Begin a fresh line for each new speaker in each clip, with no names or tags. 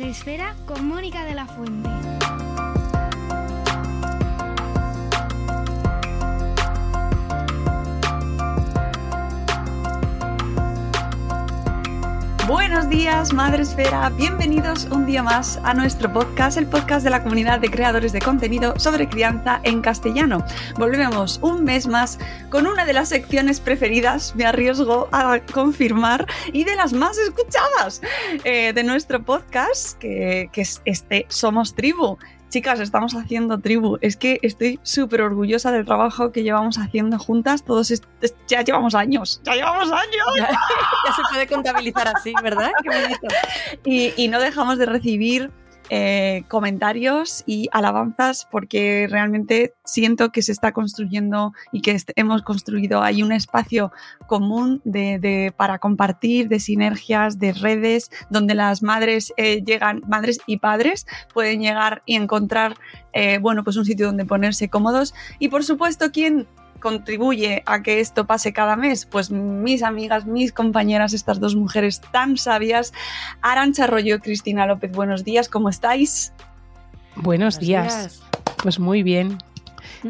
días, Madre Esfera,
con Mónica de la Fuente.
Buenos días, Madre Esfera. Bienvenidos un día más a nuestro podcast, el podcast de la comunidad de creadores de contenido sobre crianza en castellano. Volvemos un mes más con una de las secciones preferidas, me arriesgo a confirmar, y de las más escuchadas eh, de nuestro podcast, que, que es este Somos Tribu. Chicas, estamos haciendo tribu. Es que estoy súper orgullosa del trabajo que llevamos haciendo juntas. Todos ya llevamos años. Ya llevamos años.
Ya, ya se puede contabilizar así, ¿verdad? Qué bonito.
Y, y no dejamos de recibir eh, comentarios y alabanzas porque realmente siento que se está construyendo y que hemos construido ahí un espacio común de, para compartir, de sinergias, de redes, donde las madres eh, llegan, madres y padres pueden llegar y encontrar, eh, bueno, pues un sitio donde ponerse cómodos. Y por supuesto, ¿quién contribuye a que esto pase cada mes? Pues mis amigas, mis compañeras, estas dos mujeres tan sabias, Arancha Arroyo y Cristina López. Buenos días, ¿cómo estáis?
Buenos,
Buenos
días. Pues muy bien,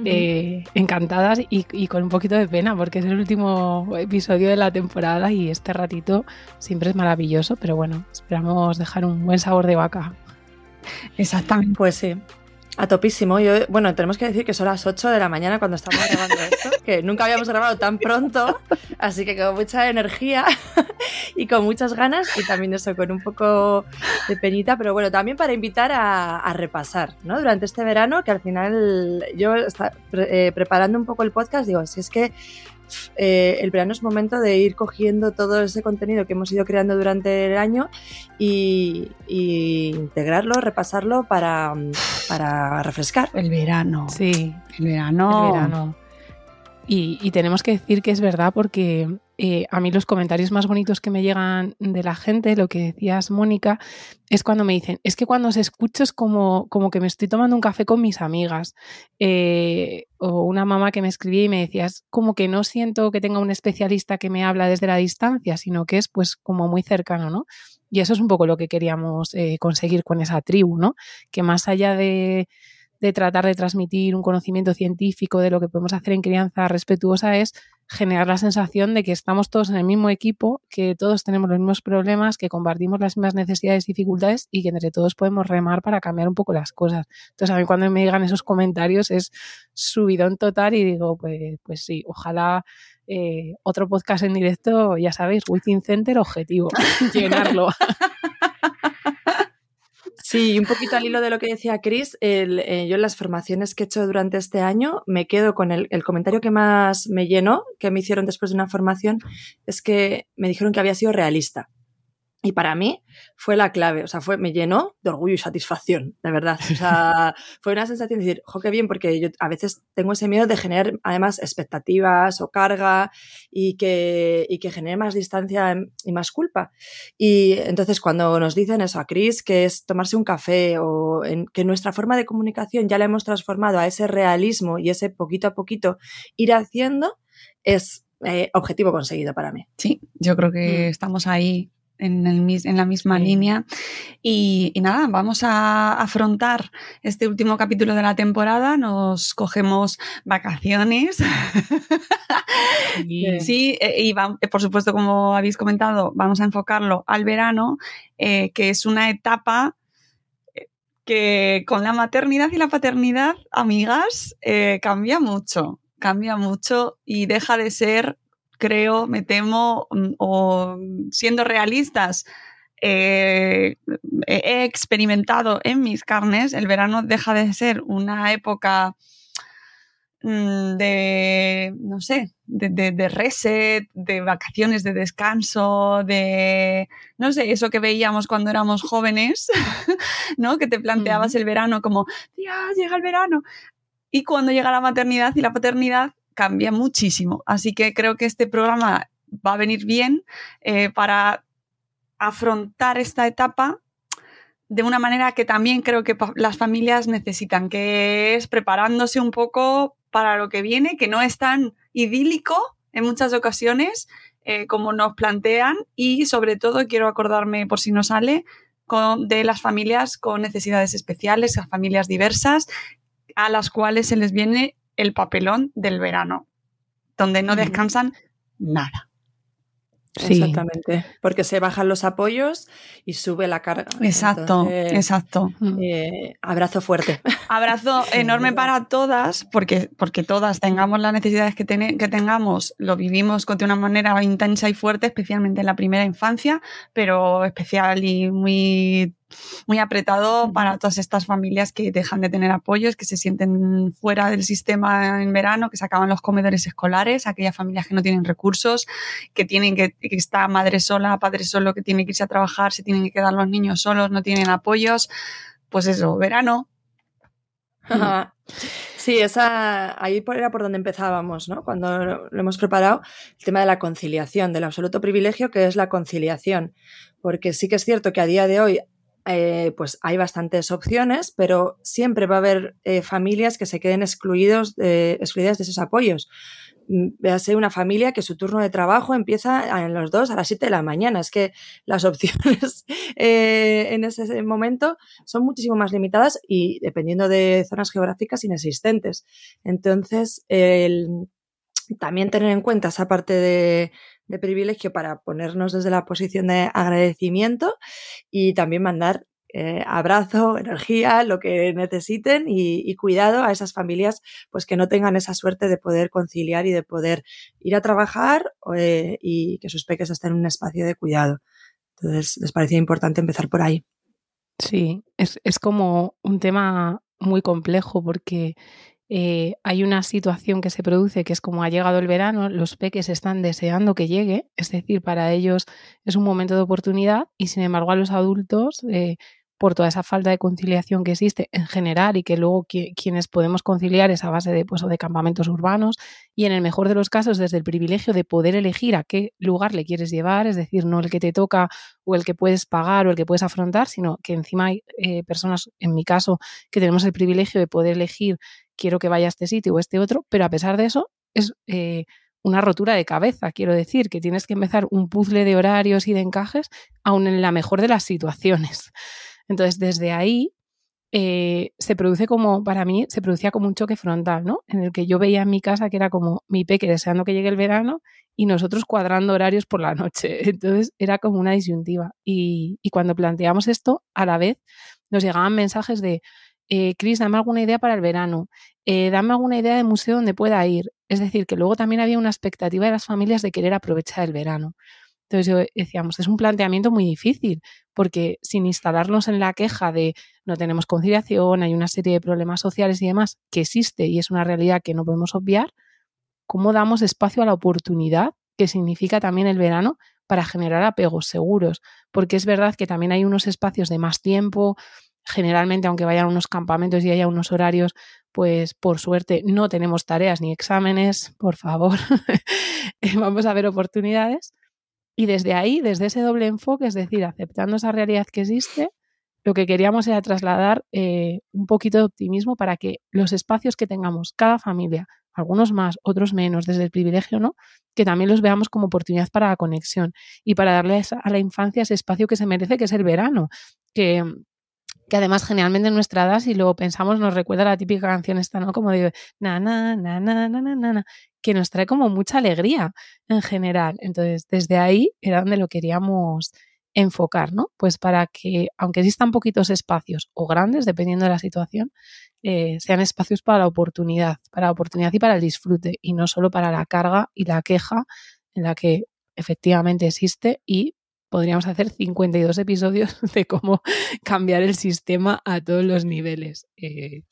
eh, encantadas y, y con un poquito de pena porque es el último episodio de la temporada y este ratito siempre es maravilloso, pero bueno, esperamos dejar un buen sabor de vaca.
Exactamente.
Pues sí. A topísimo. Yo, bueno, tenemos que decir que son las 8 de la mañana cuando estamos grabando esto, que nunca habíamos grabado tan pronto, así que con mucha energía y con muchas ganas y también eso, con un poco de penita, pero bueno, también para invitar a, a repasar, ¿no? Durante este verano, que al final yo está, pre- eh, preparando un poco el podcast, digo, si es que eh, el verano es momento de ir cogiendo todo ese contenido que hemos ido creando durante el año y, y integrarlo, repasarlo para, para refrescar.
El verano.
Sí,
El verano.
el verano. Y, tenemos que decir que es verdad porque eh, a mí los comentarios más bonitos que me llegan de la gente, lo que decías Mónica, es cuando me dicen, es que cuando se escucha es como, como que me estoy tomando un café con mis amigas. Eh, o una mamá que me escribía y me decía, es como que no siento que tenga un especialista que me habla desde la distancia, sino que es pues como muy cercano, ¿no? Y eso es un poco lo que queríamos eh, conseguir con esa tribu, ¿no? Que más allá de, de tratar de transmitir un conocimiento científico de lo que podemos hacer en crianza respetuosa es generar la sensación de que estamos todos en el mismo equipo, que todos tenemos los mismos problemas, que compartimos las mismas necesidades y dificultades y que entre todos podemos remar para cambiar un poco las cosas. Entonces a mí cuando me llegan esos comentarios es subidón total y digo, pues, pues sí, ojalá eh, otro podcast en directo, ya sabéis, Within Center objetivo, llenarlo.
Sí, y un poquito al hilo de lo que decía Chris, el, eh, yo en las formaciones que he hecho durante este año me quedo con el, el comentario que más me llenó, que me hicieron después de una formación, es que me dijeron que había sido realista. Y para mí fue la clave, o sea, fue, me llenó de orgullo y satisfacción, de verdad. O sea, fue una sensación de decir, jo, qué bien, porque yo a veces tengo ese miedo de generar además expectativas o carga y que, y que genere más distancia y más culpa. Y entonces cuando nos dicen eso a Chris, que es tomarse un café o en, que nuestra forma de comunicación ya la hemos transformado a ese realismo y ese poquito a poquito ir haciendo, es eh, objetivo conseguido para mí.
Sí, yo creo que
Mm.
estamos ahí en, el, en la misma línea. Y, nada, vamos a afrontar este último capítulo de la temporada. Nos cogemos vacaciones. sí, eh, y eh, por supuesto, como habéis comentado, vamos a enfocarlo al verano, eh, que es una etapa que con la maternidad y la paternidad, amigas, cambia mucho, cambia mucho y deja de ser creo, me temo, mm, o siendo realistas, eh, he experimentado en mis carnes, el verano deja de ser una época mm, de, no sé, de, reset, de vacaciones, de descanso, de, no sé, eso que veíamos cuando éramos jóvenes, ¿no? Que te planteabas el verano como, Dios, llega el verano. Y cuando llega la maternidad y la paternidad, cambia muchísimo. Así que creo que este programa va a venir bien eh, para afrontar esta etapa de una manera que también creo que las familias necesitan, que es preparándose un poco para lo que viene, que no es tan idílico en muchas ocasiones eh, como nos plantean y sobre todo quiero acordarme por si no sale de las familias con necesidades especiales, las familias diversas a las cuales se les viene el papelón del verano, donde no descansan nada.
Exactamente, porque se bajan los apoyos y sube la carga.
Exacto, exacto.
Eh, abrazo fuerte.
Abrazo enorme para todas, porque, porque todas tengamos las necesidades que, que tengamos, lo vivimos de una manera intensa y fuerte, especialmente en la primera infancia, pero especial y muy muy apretado para todas estas familias que dejan de tener apoyos, que se sienten fuera del sistema en verano, que se acaban los comedores escolares, aquellas familias que no tienen recursos, que tienen que, que está madre sola, padre solo, que tiene que irse a trabajar, se tienen que quedar los niños solos, no tienen apoyos. Pues eso, verano.
Sí, esa, ahí era por donde empezábamos, ¿no? Cuando lo hemos preparado, el tema de la conciliación, del absoluto privilegio que es la conciliación. Porque sí que es cierto que a día de hoy eh, pues hay bastantes opciones, pero siempre va a haber eh, familias que se queden excluidos, excluidas de esos apoyos. Mm, véase una familia que su turno de trabajo empieza en los dos a las 7 de la mañana. Es que las opciones eh, en ese momento son muchísimo más limitadas y dependiendo de zonas geográficas inexistentes. Entonces, también tener en cuenta esa parte de, de privilegio para ponernos desde la posición de agradecimiento y también mandar eh, abrazo, energía, lo que necesiten y, cuidado a esas familias pues que no tengan esa suerte de poder conciliar y de poder ir a trabajar eh, y que sus peques estén en un espacio de cuidado. Entonces, les parecía importante empezar por ahí.
Sí, es, es como un tema muy complejo porque eh, hay una situación que se produce que es como ha llegado el verano, los peques están deseando que llegue, es decir, para ellos es un momento de oportunidad y sin embargo a los adultos eh, por toda esa falta de conciliación que existe en general y que luego quienes podemos conciliar es a base de, pues, de campamentos urbanos y en el mejor de los casos desde el privilegio de poder elegir a qué lugar le quieres llevar, es decir, no el que te toca o el que puedes pagar o el que puedes afrontar, sino que encima hay eh, personas, en mi caso, que tenemos el privilegio de poder elegir quiero que vaya a este sitio o este otro, pero a pesar de eso es... Eh, una rotura de cabeza, quiero decir, que tienes que empezar un puzzle de horarios y de encajes, aún en la mejor de las situaciones. Entonces, desde ahí eh, se produce como, para mí, se producía como un choque frontal, ¿no? En el que yo veía en mi casa que era como mi peque deseando que llegue el verano y nosotros cuadrando horarios por la noche. Entonces, era como una disyuntiva. Y, cuando planteamos esto, a la vez nos llegaban mensajes de, eh, Cris, dame alguna idea para el verano, eh, dame alguna idea de museo donde pueda ir. Es decir, que luego también había una expectativa de las familias de querer aprovechar el verano. Entonces decíamos, es un planteamiento muy difícil, porque sin instalarnos en la queja de no tenemos conciliación, hay una serie de problemas sociales y demás que existe y es una realidad que no podemos obviar, ¿cómo damos espacio a la oportunidad que significa también el verano para generar apegos seguros? Porque es verdad que también hay unos espacios de más tiempo, generalmente aunque vayan unos campamentos y haya unos horarios, pues por suerte no tenemos tareas ni exámenes, por favor, vamos a ver oportunidades y desde ahí, desde ese doble enfoque, es decir, aceptando esa realidad que existe, lo que queríamos era trasladar eh, un poquito de optimismo para que los espacios que tengamos, cada familia, algunos más, otros menos, desde el privilegio, ¿no? Que también los veamos como oportunidad para la conexión y para darle a la infancia ese espacio que se merece, que es el verano, que, que además generalmente en nuestra edad, si lo pensamos, nos recuerda la típica canción esta, ¿no? Como de na, na, na, na, na, na, na, que nos trae como mucha alegría en general. Entonces, desde ahí era donde lo queríamos enfocar, ¿no? Pues para que, aunque existan poquitos espacios o grandes, dependiendo de la situación, eh, sean espacios para la oportunidad, para la oportunidad y para el disfrute, y no solo para la carga y la queja en la que efectivamente existe y podríamos hacer 52 episodios de cómo cambiar el sistema a todos los niveles. Eh,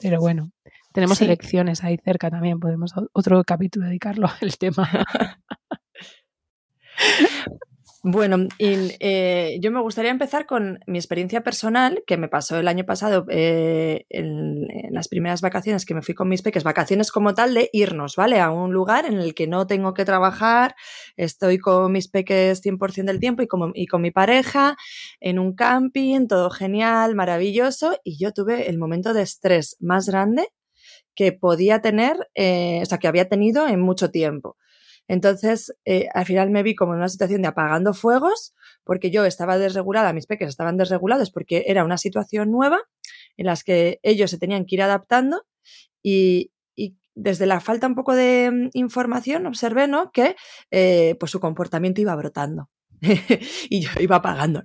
pero bueno, tenemos elecciones ahí cerca también, podemos otro capítulo dedicarlo al tema.
Bueno, eh, yo me gustaría empezar con mi experiencia personal, que me pasó el año pasado eh, en, las primeras vacaciones que me fui con mis peques, vacaciones como tal de irnos, ¿vale? A un lugar en el que no tengo que trabajar, estoy con mis peques 100% del tiempo y, con mi pareja, en un camping, todo genial, maravilloso, y yo tuve el momento de estrés más grande que podía tener, eh, o sea, que había tenido en mucho tiempo. Entonces, eh, al final me vi como en una situación de apagando fuegos, porque yo estaba desregulada, mis peques estaban desregulados, porque era una situación nueva en las que ellos se tenían que ir adaptando y, desde la falta un poco de mm, información observé ¿no? que eh, pues su comportamiento iba brotando. y yo iba apagando.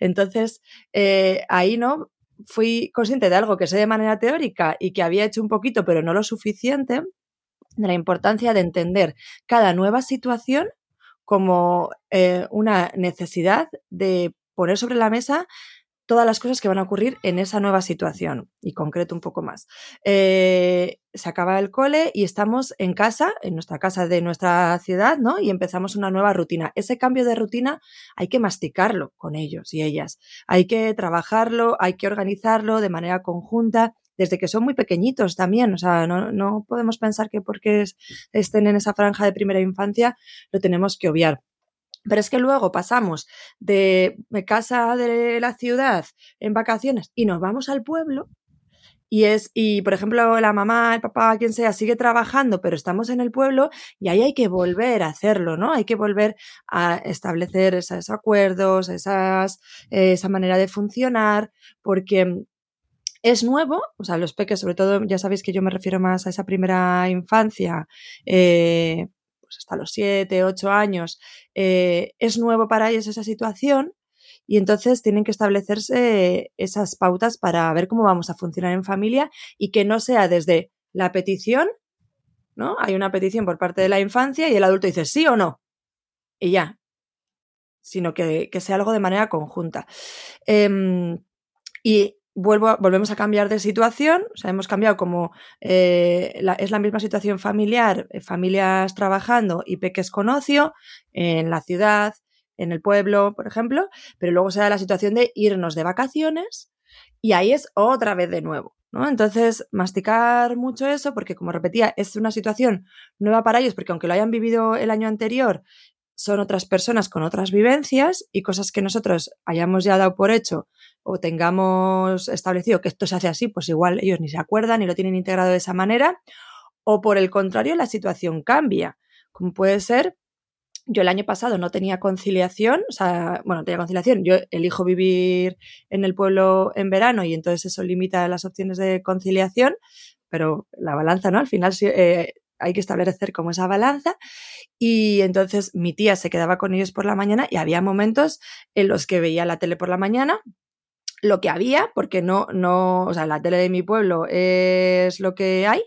Entonces, eh, ahí no fui consciente de algo que sé de manera teórica y que había hecho un poquito, pero no lo suficiente, de la importancia de entender cada nueva situación como eh, una necesidad de poner sobre la mesa todas las cosas que van a ocurrir en esa nueva situación. Y concreto un poco más. Eh, se acaba el cole y estamos en casa, en nuestra casa de nuestra ciudad, ¿no? Y empezamos una nueva rutina. Ese cambio de rutina hay que masticarlo con ellos y ellas. Hay que trabajarlo, hay que organizarlo de manera conjunta desde que son muy pequeñitos también. O sea, no, no podemos pensar que porque estén en esa franja de primera infancia lo tenemos que obviar. Pero es que luego pasamos de casa de la ciudad en vacaciones y nos vamos al pueblo y es, y por ejemplo, la mamá, el papá, quien sea, sigue trabajando, pero estamos en el pueblo y ahí hay que volver a hacerlo, ¿no? Hay que volver a establecer esos acuerdos, esas, esa manera de funcionar, porque es nuevo, o sea, los peques, sobre todo, ya sabéis que yo me refiero más a esa primera infancia, eh, pues hasta los siete, ocho años, eh, es nuevo para ellos esa situación y entonces tienen que establecerse esas pautas para ver cómo vamos a funcionar en familia y que no sea desde la petición, ¿no? Hay una petición por parte de la infancia y el adulto dice sí o no. Y ya. Sino que, sea algo de manera conjunta. Em, y vuelvo, volvemos a cambiar de situación, o sea, hemos cambiado como eh, es la misma situación familiar, eh, familias trabajando y peques con ocio en la ciudad, en el pueblo, por ejemplo, pero luego se da la situación de irnos de vacaciones y ahí es otra vez de nuevo. ¿no? Entonces, masticar mucho eso, porque como repetía, es una situación nueva para ellos, porque aunque lo hayan vivido el año anterior, son otras personas con otras vivencias y cosas que nosotros hayamos ya dado por hecho o tengamos establecido que esto se hace así, pues igual ellos ni se acuerdan ni lo tienen integrado de esa manera. O por el contrario, la situación cambia, como puede ser yo el año pasado no tenía conciliación, o sea, bueno, no tenía conciliación. Yo elijo vivir en el pueblo en verano y entonces eso limita las opciones de conciliación, pero la balanza, ¿no? Al final eh, hay que establecer como esa balanza. Y entonces mi tía se quedaba con ellos por la mañana y había momentos en los que veía la tele por la mañana, lo que había, porque no, no, o sea, la tele de mi pueblo es lo que hay.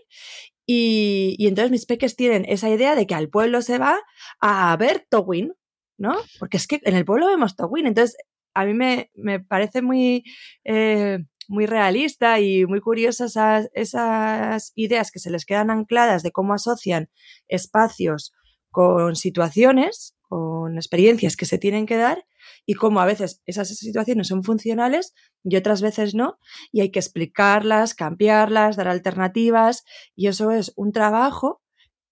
Y, y entonces mis peques tienen esa idea de que al pueblo se va a ver Towin, ¿no? Porque es que en el pueblo vemos Towin. Entonces, a mí me, me parece muy, eh, muy realista y muy curiosas esas, esas ideas que se les quedan ancladas de cómo asocian espacios con situaciones, con experiencias que se tienen que dar y cómo a veces esas situaciones son funcionales y otras veces no, y hay que explicarlas, cambiarlas, dar alternativas, y eso es un trabajo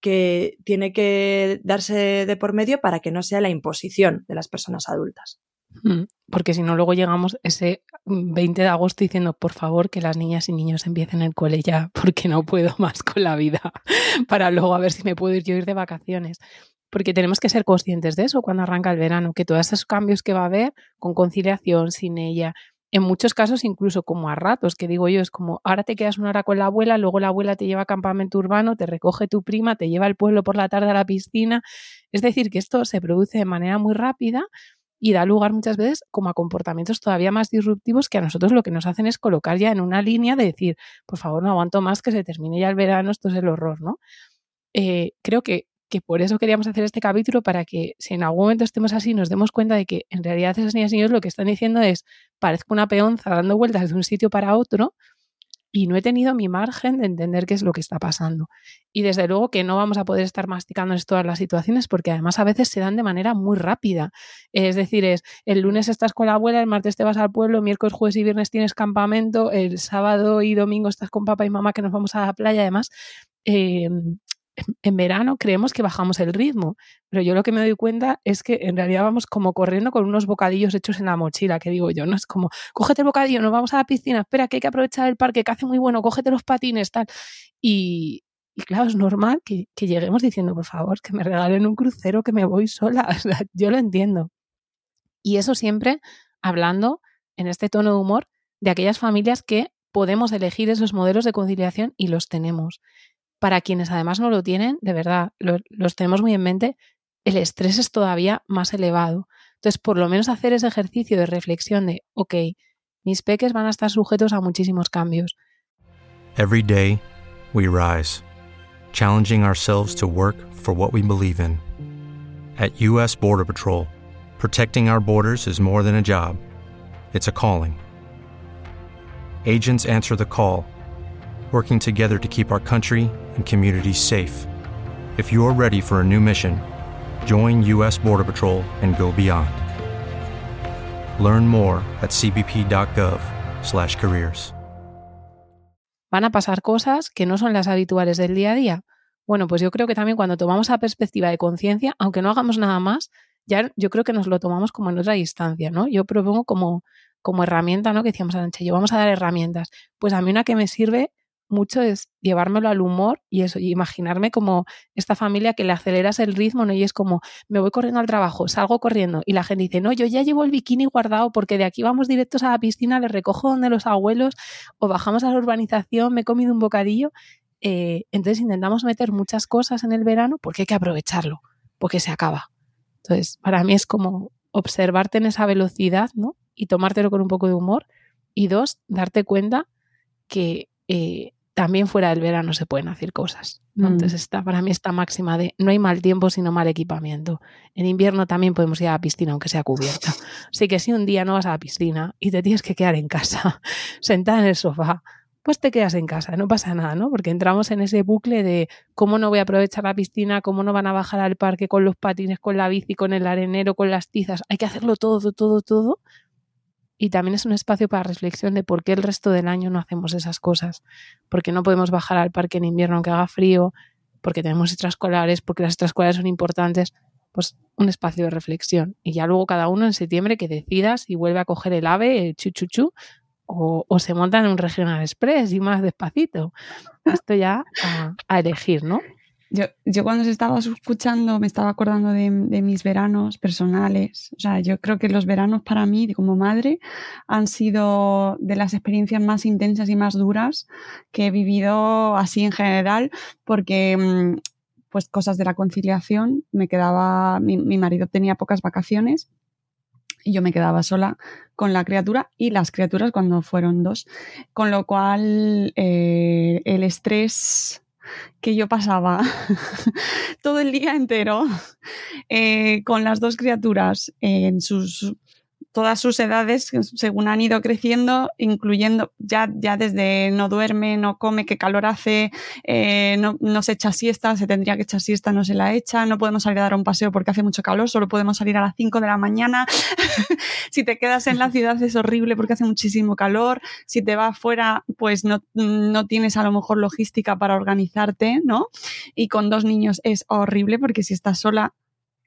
que tiene que darse de por medio para que no sea la imposición de las personas adultas.
Mm, porque si no, luego llegamos ese 20 de agosto diciendo, por favor, que las niñas y niños empiecen el cole ya, porque no puedo más con la vida, para luego a ver si me puedo ir yo ir de vacaciones. Porque tenemos que ser conscientes de eso cuando arranca el verano, que todos esos cambios que va a haber, con conciliación, sin ella, en muchos casos incluso como a ratos, que digo yo, es como ahora te quedas una hora con la abuela, luego la abuela te lleva a campamento urbano, te recoge tu prima, te lleva al pueblo por la tarde a la piscina. Es decir, que esto se produce de manera muy rápida y da lugar muchas veces como a comportamientos todavía más disruptivos que a nosotros lo que nos hacen es colocar ya en una línea de decir, por favor, no aguanto más que se termine ya el verano, esto es el horror, ¿no? Eh, creo que que por eso queríamos hacer este capítulo, para que si en algún momento estemos así, nos demos cuenta de que en realidad esas niñas y niños lo que están diciendo es, parezco una peonza dando vueltas de un sitio para otro y no he tenido mi margen de entender qué es lo que está pasando. Y desde luego que no vamos a poder estar masticando todas las situaciones porque además a veces se dan de manera muy rápida. Es decir, es el lunes estás con la abuela, el martes te vas al pueblo, miércoles, jueves y viernes tienes campamento, el sábado y domingo estás con papá y mamá que nos vamos a la playa. Además, eh, en verano creemos que bajamos el ritmo, pero yo lo que me doy cuenta es que en realidad vamos como corriendo con unos bocadillos hechos en la mochila, que digo yo, no es como, cógete el bocadillo, nos vamos a la piscina, espera, que hay que aprovechar el parque, que hace muy bueno, cógete los patines, tal. Y, claro, es normal que, lleguemos diciendo, por favor, que me regalen un crucero, que me voy sola. Yo lo entiendo. Y eso siempre hablando en este tono de humor de aquellas familias que podemos elegir esos modelos de conciliación y los tenemos para quienes además no lo tienen, de verdad, los tenemos muy en mente, el estrés es todavía más elevado. Entonces, por lo menos hacer ese ejercicio de reflexión de, ok, mis peques van a estar sujetos a muchísimos cambios.
Every day, we rise, challenging ourselves to work for what we believe in. At U.S. Border Patrol, protecting our borders is more than a job, it's a calling. Agents answer the call working together to keep our country and communities safe. If you're ready for a new mission, join U.S. Border Patrol and go beyond. Learn more at cbp.gov/careers.
Van a pasar cosas que no son las habituales del día a día. Bueno, pues yo creo que también cuando tomamos la perspectiva de conciencia, aunque no hagamos nada más, ya yo creo que nos lo tomamos como en otra distancia, ¿no? Yo propongo como, como herramienta, ¿no? Que decíamos antes, yo vamos a dar herramientas. Pues a mí una que me sirve mucho es llevármelo al humor y eso, y imaginarme como esta familia que le aceleras el ritmo, ¿no? Y es como, me voy corriendo al trabajo, salgo corriendo, y la gente dice, no, yo ya llevo el bikini guardado porque de aquí vamos directos a la piscina, le recojo donde los abuelos, o bajamos a la urbanización, me he comido un bocadillo. Eh, entonces intentamos meter muchas cosas en el verano porque hay que aprovecharlo, porque se acaba. Entonces, para mí es como observarte en esa velocidad, ¿no? Y tomártelo con un poco de humor. Y dos, darte cuenta que eh, también fuera del verano se pueden hacer cosas. Mm. Entonces, está, para mí esta máxima de no hay mal tiempo sino mal equipamiento. En invierno también podemos ir a la piscina aunque sea cubierta. Así que si un día no vas a la piscina y te tienes que quedar en casa, sentada en el sofá, pues te quedas en casa, no pasa nada, ¿no? Porque entramos en ese bucle de cómo no voy a aprovechar la piscina, cómo no van a bajar al parque con los patines, con la bici, con el arenero, con las tizas. Hay que hacerlo todo, todo, todo y también es un espacio para reflexión de por qué el resto del año no hacemos esas cosas. Porque no podemos bajar al parque en invierno aunque haga frío, porque tenemos extraescolares, porque las extraescolares son importantes. Pues un espacio de reflexión. Y ya luego cada uno en septiembre que decida si vuelve a coger el ave, el chuchuchu, o, o se monta en un Regional Express y más despacito. Esto ya a elegir, ¿no?
Yo, yo cuando se estaba escuchando me estaba acordando de, mis veranos personales. O sea, yo creo que los veranos para mí, como madre, han sido de las experiencias más intensas y más duras que he vivido así en general, porque mm, pues cosas de la conciliación, me quedaba, mi, mi marido tenía pocas vacaciones y yo me quedaba sola con la criatura y las criaturas cuando fueron dos. Con lo cual, eh, el estrés que yo pasaba todo el día entero eh, con las dos criaturas en sus todas sus edades, según han ido creciendo, incluyendo ya, ya desde no duerme, no come, qué calor hace, eh, no, no, se echa siesta, se tendría que echar siesta, no se la echa, no podemos salir a dar un paseo porque hace mucho calor, solo podemos salir a las 5 de la mañana. si te quedas en la ciudad es horrible porque hace muchísimo calor. Si te vas fuera, pues no, no tienes a lo mejor logística para organizarte, ¿no? Y con dos niños es horrible porque si estás sola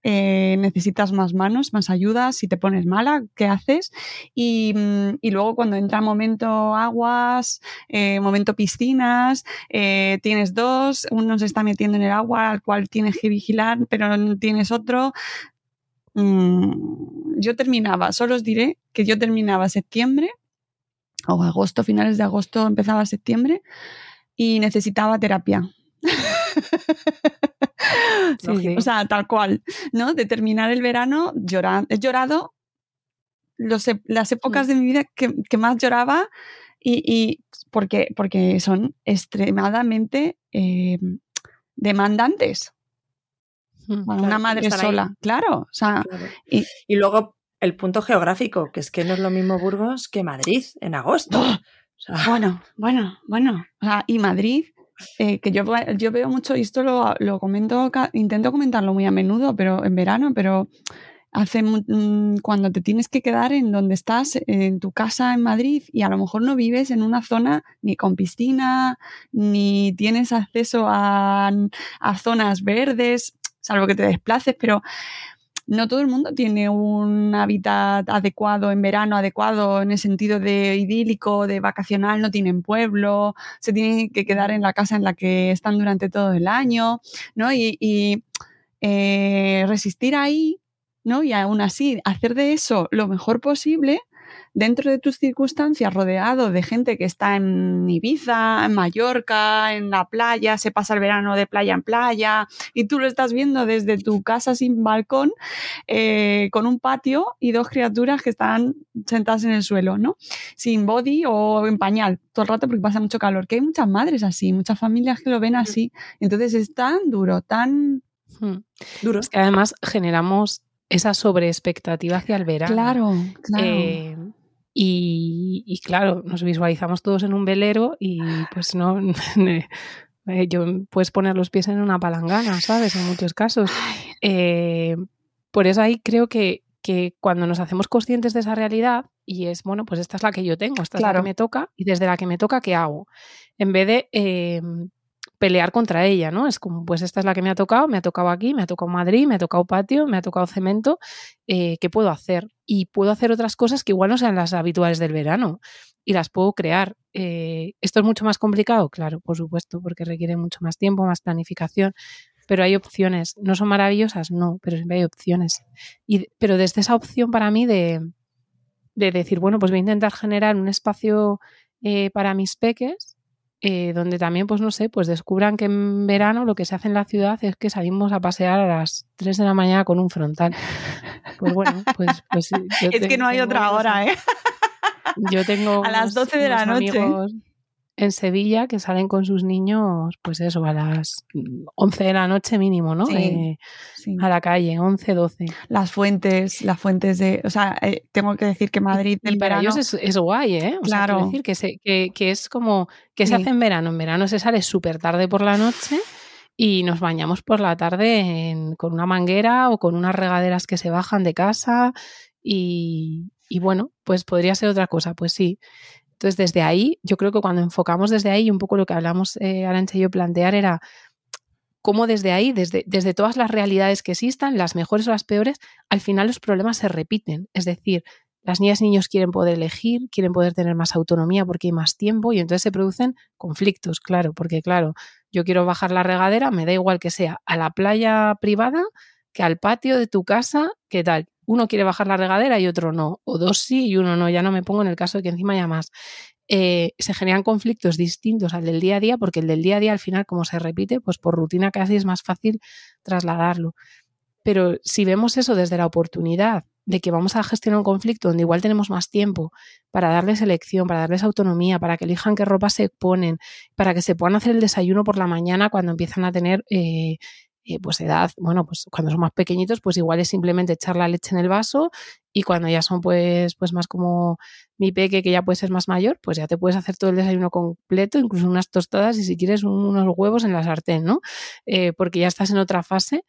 eh, necesitas más manos, más ayuda, si te pones mala, ¿qué haces? Y, mm, luego cuando entra momento aguas, eh, momento piscinas, eh, tienes dos, uno se está metiendo en el agua al cual tienes que vigilar, pero no tienes otro. Mm, yo terminaba, solo os diré que yo terminaba septiembre o agosto, finales de agosto, empezaba septiembre y necesitaba terapia. O sea, tal cual, ¿no? De terminar el verano llorando. He llorado los, las épocas de mi vida que, más lloraba y, porque, porque son extremadamente eh, demandantes. Hmm, una madre sola, claro. O sea,
Y, y, luego el punto geográfico, que es que no es lo mismo Burgos que Madrid en agosto.
Bueno, bueno, bueno. O sea, y Madrid, eh, que yo, yo veo mucho, y esto lo, lo, comento, intento comentarlo muy a menudo, pero en verano, pero hace mm, cuando te tienes que quedar en donde estás, en tu casa en Madrid, y a lo mejor no vives en una zona ni con piscina, ni tienes acceso a, a zonas verdes, salvo que te desplaces, pero no todo el mundo tiene un hábitat adecuado en verano, adecuado en el sentido de idílico, de vacacional, no tienen pueblo, se tienen que quedar en la casa en la que están durante todo el año, ¿no? Y, eh, resistir ahí, ¿no? Y aún así hacer de eso lo mejor posible, dentro de tus circunstancias, rodeado de gente que está en Ibiza, en Mallorca, en la playa, se pasa el verano de playa en playa, y tú lo estás viendo desde tu casa sin balcón, eh, con un patio y dos criaturas que están sentadas en el suelo, ¿no? Sin body o en pañal, todo el rato porque pasa mucho calor. Que hay muchas madres así, muchas familias que lo ven así. Entonces es tan duro, tan
hmm. duro. Es que además generamos esa sobreexpectativa hacia el verano.
Claro, claro. Eh,
y, claro, nos visualizamos todos en un velero y pues no, eh, yo, puedes poner los pies en una palangana, ¿sabes? En muchos casos. Eh, por eso ahí creo que, que, cuando nos hacemos conscientes de esa realidad y es, bueno, pues esta es la que yo tengo, esta es la que me toca y desde la que me toca, ¿qué hago? En vez de em, pelear contra ella, ¿no? Es como, pues esta es la que me ha tocado, me ha tocado aquí, me ha tocado Madrid, me ha tocado patio, me ha tocado cemento, eh, ¿qué puedo hacer? Y puedo hacer otras cosas que igual no sean las habituales del verano y las puedo crear. Eh, ¿Esto es mucho más complicado? Claro, por supuesto, porque requiere mucho más tiempo, más planificación, pero hay opciones. ¿No son maravillosas? No, pero siempre hay opciones. Y, pero desde esa opción para mí de, de decir, bueno, pues voy a intentar generar un espacio eh, para mis peques eh, donde también, pues no sé, pues descubran que en verano lo que se hace en la ciudad es que salimos a pasear a las 3 de la mañana con un frontal. Pues bueno, pues... pues
es que no hay otra hora, ¿eh?
Yo tengo...
A las 12 de la noche
en Sevilla que salen con sus niños, pues eso, a las 11 de la noche mínimo, ¿no? Eh, a la calle, 11, 12.
Las fuentes, las fuentes de, o sea, eh, tengo que decir que Madrid
y para ellos es, guay, ¿eh? O claro. Sea, decir que, se, que, que, es como, que se hace en verano, en verano se sale súper tarde por la noche y nos bañamos por la tarde con una manguera o con unas regaderas que se bajan de casa y, y bueno, pues podría ser otra cosa, pues sí. Entonces, desde ahí, yo creo que cuando enfocamos desde ahí, un poco lo que hablamos eh, Arancha y yo plantear era cómo desde ahí, desde, desde todas las realidades que existan, las mejores o las peores, al final los problemas se repiten. Es decir, las niñas y niños quieren poder elegir, quieren poder tener más autonomía porque hay más tiempo y entonces se producen conflictos, claro, porque claro, yo quiero bajar la regadera, me da igual que sea a la playa privada que al patio de tu casa, ¿qué tal? Uno quiere bajar la regadera y otro no, o dos sí y uno no, ya no me pongo en el caso de que encima haya más. Eh, se generan conflictos distintos al del día a día, porque el del día a día al final, como se repite, pues por rutina casi es más fácil trasladarlo. Pero si vemos eso desde la oportunidad de que vamos a gestionar un conflicto donde igual tenemos más tiempo para darles elección, para darles autonomía, para que elijan qué ropa se ponen, para que se puedan hacer el desayuno por la mañana cuando empiezan a tener eh, eh, pues edad, bueno, pues cuando son más pequeñitos, pues igual es simplemente echar la leche en el vaso y cuando ya son pues, pues más como mi peque, que ya puede ser más mayor, pues ya te puedes hacer todo el desayuno completo, incluso unas tostadas y si quieres unos huevos en la sartén, ¿no? Eh, porque ya estás en otra fase.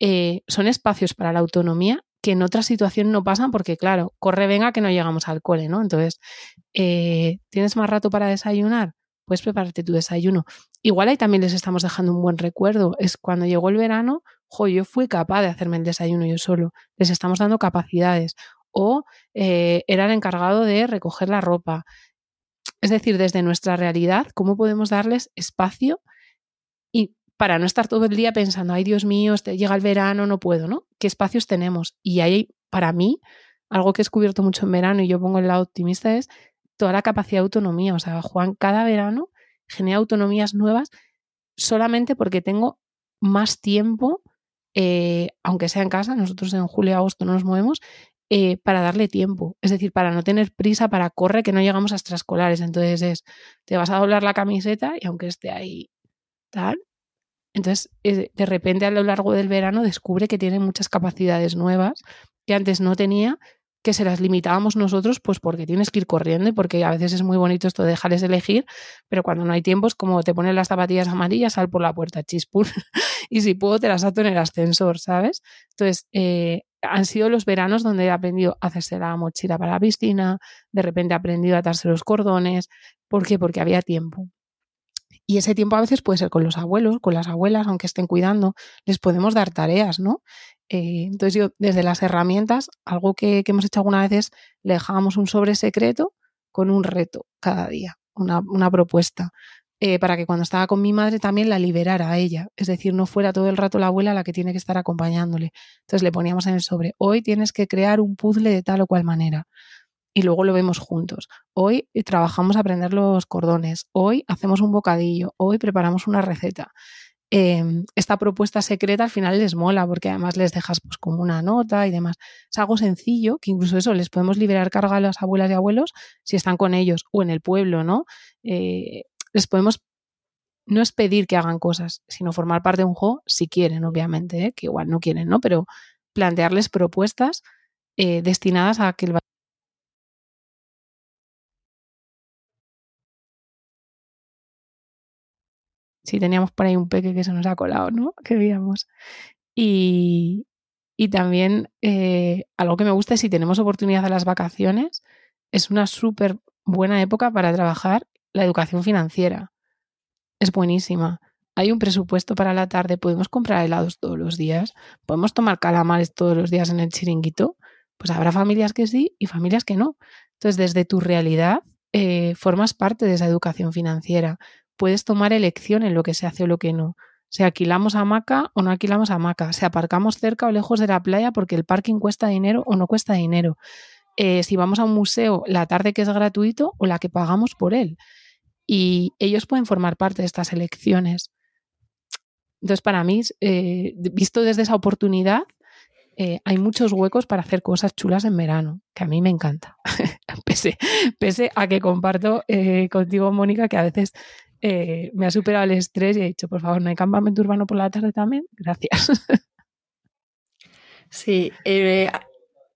Eh, son espacios para la autonomía que en otra situación no pasan porque, claro, corre venga que no llegamos al cole, ¿no? Entonces, ¿tienes más rato para desayunar? Puedes prepararte tu desayuno. Igual ahí también les estamos dejando un buen recuerdo. Es cuando llegó el verano, yo fui capaz de hacerme el desayuno yo solo, les estamos dando capacidades, o eh, era el encargado de recoger la ropa. Es decir, desde nuestra realidad, ¿cómo podemos darles espacio y para no estar todo el día pensando, ay Dios mío, este, llega el verano, no puedo, ¿no? ¿Qué espacios tenemos? Y hay, para mí, algo que he descubierto mucho en verano y yo pongo el lado optimista es toda la capacidad de autonomía. O sea, Juan cada verano genera autonomías nuevas solamente porque tengo más tiempo, eh, aunque sea en casa, nosotros en julio y agosto no nos movemos, eh, para darle tiempo. Es decir, para no tener prisa, para correr, que no llegamos a extraescolares. Entonces es, te vas a doblar la camiseta y aunque esté ahí tal. Entonces, eh, de repente a lo largo del verano descubre que tiene muchas capacidades nuevas que antes no tenía que se las limitábamos nosotros, pues porque tienes que ir corriendo y porque a veces es muy bonito esto de dejarles elegir, pero cuando no hay tiempo es como te ponen las zapatillas amarillas, sal por la puerta, chispur, y si puedo te las ato en el ascensor, ¿sabes? Entonces, eh, han sido los veranos donde he aprendido a hacerse la mochila para la piscina, de repente he aprendido a atarse los cordones, ¿por qué? Porque había tiempo. Y ese tiempo a veces puede ser con los abuelos, con las abuelas, aunque estén cuidando, les podemos dar tareas, ¿no? Eh, entonces yo, desde las herramientas, algo que, hemos hecho alguna vez es le dejábamos un sobre secreto con un reto cada día, una, propuesta, eh, para que cuando estaba con mi madre también la liberara a ella, es decir, no fuera todo el rato la abuela la que tiene que estar acompañándole. Entonces le poníamos en el sobre, hoy tienes que crear un puzzle de tal o cual manera. Y luego lo vemos juntos. Hoy eh, trabajamos a aprender los cordones. Hoy hacemos un bocadillo. Hoy preparamos una receta. Em, esta propuesta secreta al final les mola porque además les dejas pues como una nota y demás. Es algo sencillo que incluso eso les podemos liberar carga a las abuelas y abuelos si están con ellos o en el pueblo, ¿no? Eh, les podemos no es pedir que hagan cosas, sino formar parte de un juego si quieren, obviamente, ¿eh? que igual no quieren, ¿no? Pero plantearles propuestas destinadas a que el si teníamos por ahí un peque que se nos ha colado, ¿no? Que veíamos. Y, y también eh, algo que me gusta es si tenemos oportunidad a las vacaciones, es una súper buena época para trabajar la educación financiera. Es buenísima. Hay un presupuesto para la tarde, podemos comprar helados todos los días, podemos tomar calamares todos los días en el chiringuito. Pues habrá familias que sí y familias que no. Entonces, desde tu realidad, eh, formas parte de esa educación financiera puedes tomar elección en lo que se hace o lo que no. Si alquilamos hamaca o no alquilamos hamaca, si aparcamos cerca o lejos de la playa porque el parking cuesta dinero o no cuesta dinero. Eh, si vamos a un museo la tarde que es gratuito o la que pagamos por él. Y ellos pueden formar parte de estas elecciones. Entonces, para mí, eh, visto desde esa oportunidad, eh, hay muchos huecos para hacer cosas chulas en verano, que a mí me encanta. pese, pese, a que comparto contigo, Mónica, que a veces eh, me ha superado el estrés y he dicho, por favor, ¿no hay campamento urbano por la tarde también? Gracias.
Sí, eh,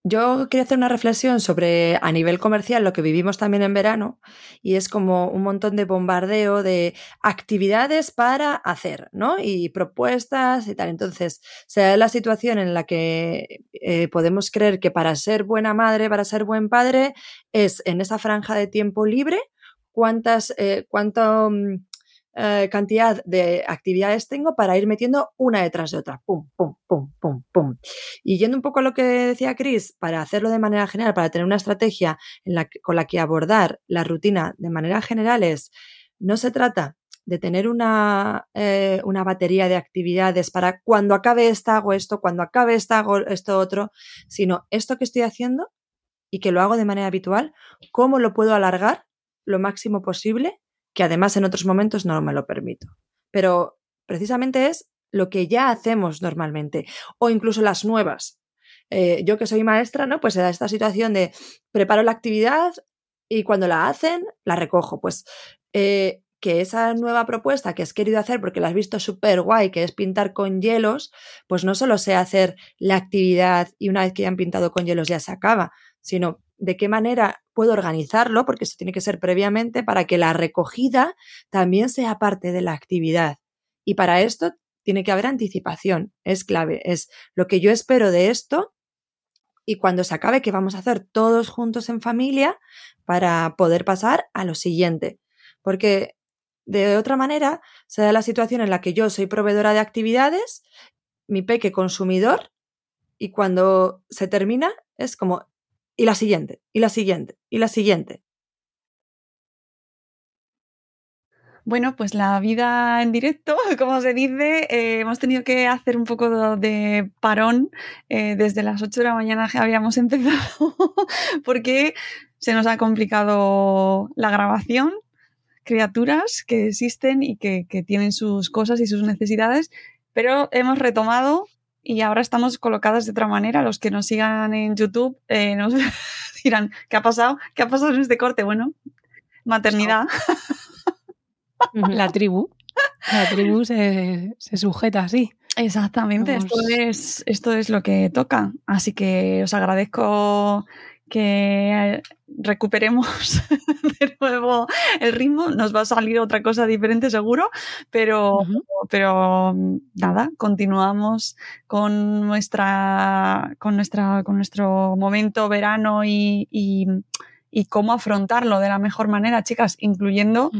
yo quería hacer una reflexión sobre a nivel comercial lo que vivimos también en verano y es como un montón de bombardeo de actividades para hacer, ¿no? Y propuestas y tal. Entonces, se da la situación en la que eh, podemos creer que para ser buena madre, para ser buen padre, es en esa franja de tiempo libre cuántas, eh, cuánta mm, eh, cantidad de actividades tengo para ir metiendo una detrás de otra. Pum, pum, pum, pum, pum. Y yendo un poco a lo que decía Chris, para hacerlo de manera general, para tener una estrategia con la que abordar la rutina de manera general es, no se trata de tener una, eh, una, batería de actividades para cuando acabe esta hago esto, cuando acabe esta hago esto otro, sino esto que estoy haciendo y que lo hago de manera habitual, cómo lo puedo alargar lo máximo posible, que además en otros momentos no me lo permito. Pero precisamente es lo que ya hacemos normalmente, o incluso las nuevas. Eh, yo que soy maestra, ¿no? Pues se da esta situación de preparo la actividad y cuando la hacen, la recojo. Pues eh, que esa nueva propuesta que has querido hacer porque la has visto súper guay, que es pintar con hielos, pues no solo sé hacer la actividad y una vez que ya han pintado con hielos ya se acaba, sino de qué manera puedo organizarlo, porque eso tiene que ser previamente, para que la recogida también sea parte de la actividad. Y para esto tiene que haber anticipación, es clave, es lo que yo espero de esto y cuando se acabe, que vamos a hacer todos juntos en familia para poder pasar a lo siguiente. Porque de otra manera se da la situación en la que yo soy proveedora de actividades mi peque consumidor y cuando se termina es como, y la siguiente, y la siguiente, y la siguiente.
Bueno, pues la vida en directo, como se dice, eh, hemos tenido que hacer un poco de parón. Eh, desde las 8 de la mañana que habíamos empezado porque se nos ha complicado la grabación. Criaturas que existen y que, que tienen sus cosas y sus necesidades, pero hemos retomado y ahora estamos colocadas de otra manera. Los que nos sigan en YouTube eh, nos dirán, ¿qué ha pasado? ¿Qué ha pasado en este corte? Bueno, maternidad.
La tribu. La tribu se, se sujeta así.
Exactamente, esto es, esto es lo que toca. Así que os agradezco que recuperemos de nuevo el ritmo. Nos va a salir otra cosa diferente seguro, pero, pero nada, continuamos con nuestra, con nuestra, con nuestro momento verano y, y, y cómo afrontarlo de la mejor manera, chicas, incluyendo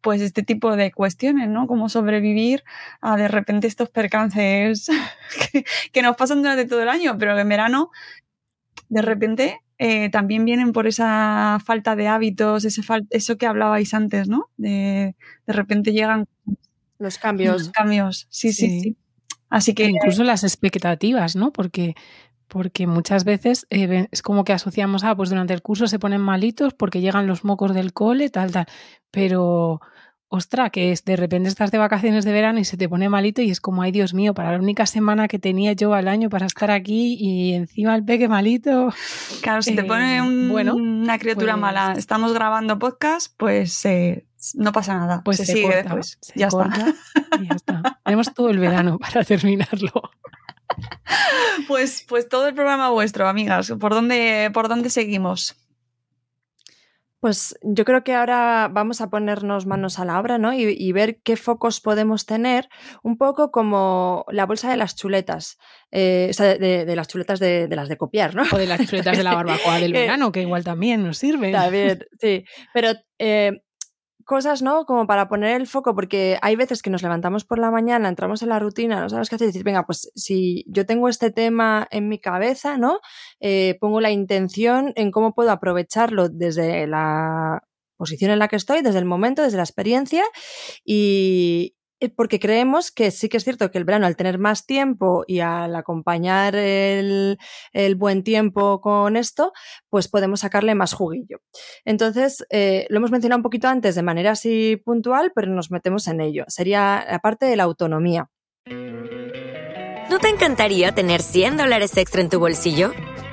pues este tipo de cuestiones, ¿no? Cómo sobrevivir a de repente estos percances que, nos pasan durante todo el año, pero en verano de repente eh, también vienen por esa falta de hábitos, ese eso que hablabais antes, ¿no? De, de repente llegan
los cambios.
Los cambios, sí, sí, sí. Así que...
incluso las expectativas, ¿no? Porque porque muchas veces eh, es como que asociamos, ah, pues durante el curso se ponen malitos porque llegan los mocos del cole, tal, tal. Pero, ostra, que es de repente estás de vacaciones de verano y se te pone malito y es como, ay Dios mío, para la única semana que tenía yo al año para estar aquí y encima el peque malito.
Claro, si te pone eh, una criatura pues mala, estamos grabando podcast, pues eh, no pasa nada.
Pues se, sigue después. ya, está. y ya está. Tenemos todo el verano para terminarlo.
Pues, pues todo el programa vuestro, amigas. ¿Por dónde, por dónde seguimos?
Pues yo creo que ahora vamos a ponernos manos a la obra, ¿no? Y, ver qué focos podemos tener, un poco como la bolsa de las chuletas, eh, o sea, de, las chuletas de, las de copiar, ¿no?
O de las chuletas de la barbacoa del verano, que igual también nos sirven.
También, sí. Pero eh, cosas, ¿no? Como para poner el foco, porque hay veces que nos levantamos por la mañana, entramos en la rutina, no sabes qué hacer, y decir, venga, pues si yo tengo este tema en mi cabeza, ¿no? Eh, pongo la intención en cómo puedo aprovecharlo desde la posición en la que estoy, desde el momento, desde la experiencia y, porque creemos que sí que es cierto que el verano, al tener más tiempo y al acompañar el, buen tiempo con esto, pues podemos sacarle más juguillo. Entonces, eh, lo hemos mencionado un poquito antes de manera así puntual, pero nos metemos en ello. Sería la parte de la autonomía.
¿No te encantaría tener 100 dólares extra en tu bolsillo?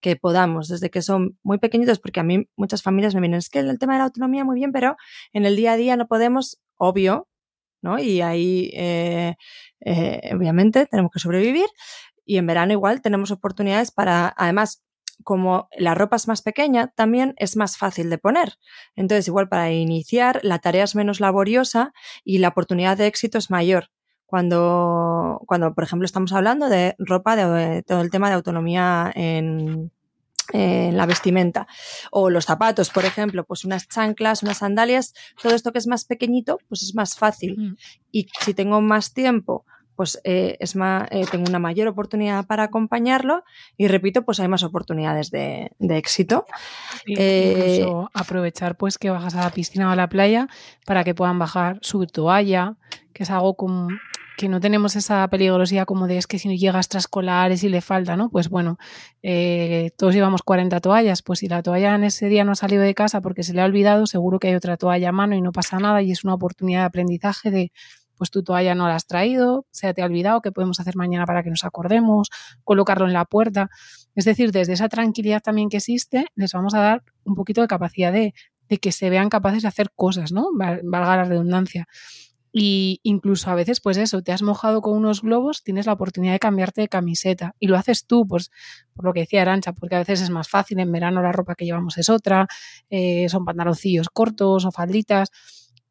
que podamos, desde que son muy pequeñitos, porque a mí muchas familias me vienen, es que el tema de la autonomía muy bien, pero en el día a día no podemos, obvio, ¿no? Y ahí, eh, eh, obviamente, tenemos que sobrevivir. Y en verano igual tenemos oportunidades para, además, como la ropa es más pequeña, también es más fácil de poner. Entonces, igual para iniciar, la tarea es menos laboriosa y la oportunidad de éxito es mayor. Cuando, cuando por ejemplo, estamos hablando de ropa, de, todo el tema de autonomía en, en la vestimenta. O los zapatos, por ejemplo, pues unas chanclas, unas sandalias, todo esto que es más pequeñito, pues es más fácil. Mm. Y si tengo más tiempo, pues eh, es más, eh, tengo una mayor oportunidad para acompañarlo y repito, pues hay más oportunidades de, éxito.
Eh, incluso aprovechar pues que bajas a la piscina o a la playa para que puedan bajar su toalla, que es algo como que no tenemos esa peligrosidad como de es que si no llega extraescolares y le falta, ¿no? Pues bueno, eh, todos llevamos 40 toallas, pues si la toalla en ese día no ha salido de casa porque se le ha olvidado, seguro que hay otra toalla a mano y no pasa nada y es una oportunidad de aprendizaje de pues tu toalla no la has traído, se te ha olvidado, ¿qué podemos hacer mañana para que nos acordemos? Colocarlo en la puerta. Es decir, desde esa tranquilidad también que existe, les vamos a dar un poquito de capacidad de, de que se vean capaces de hacer cosas, ¿no? Valga la redundancia. Y incluso a veces, pues eso, te has mojado con unos globos, tienes la oportunidad de cambiarte de camiseta y lo haces tú, pues por lo que decía Arancha, porque a veces es más fácil, en verano la ropa que llevamos es otra, eh, son pantaloncillos cortos o falditas.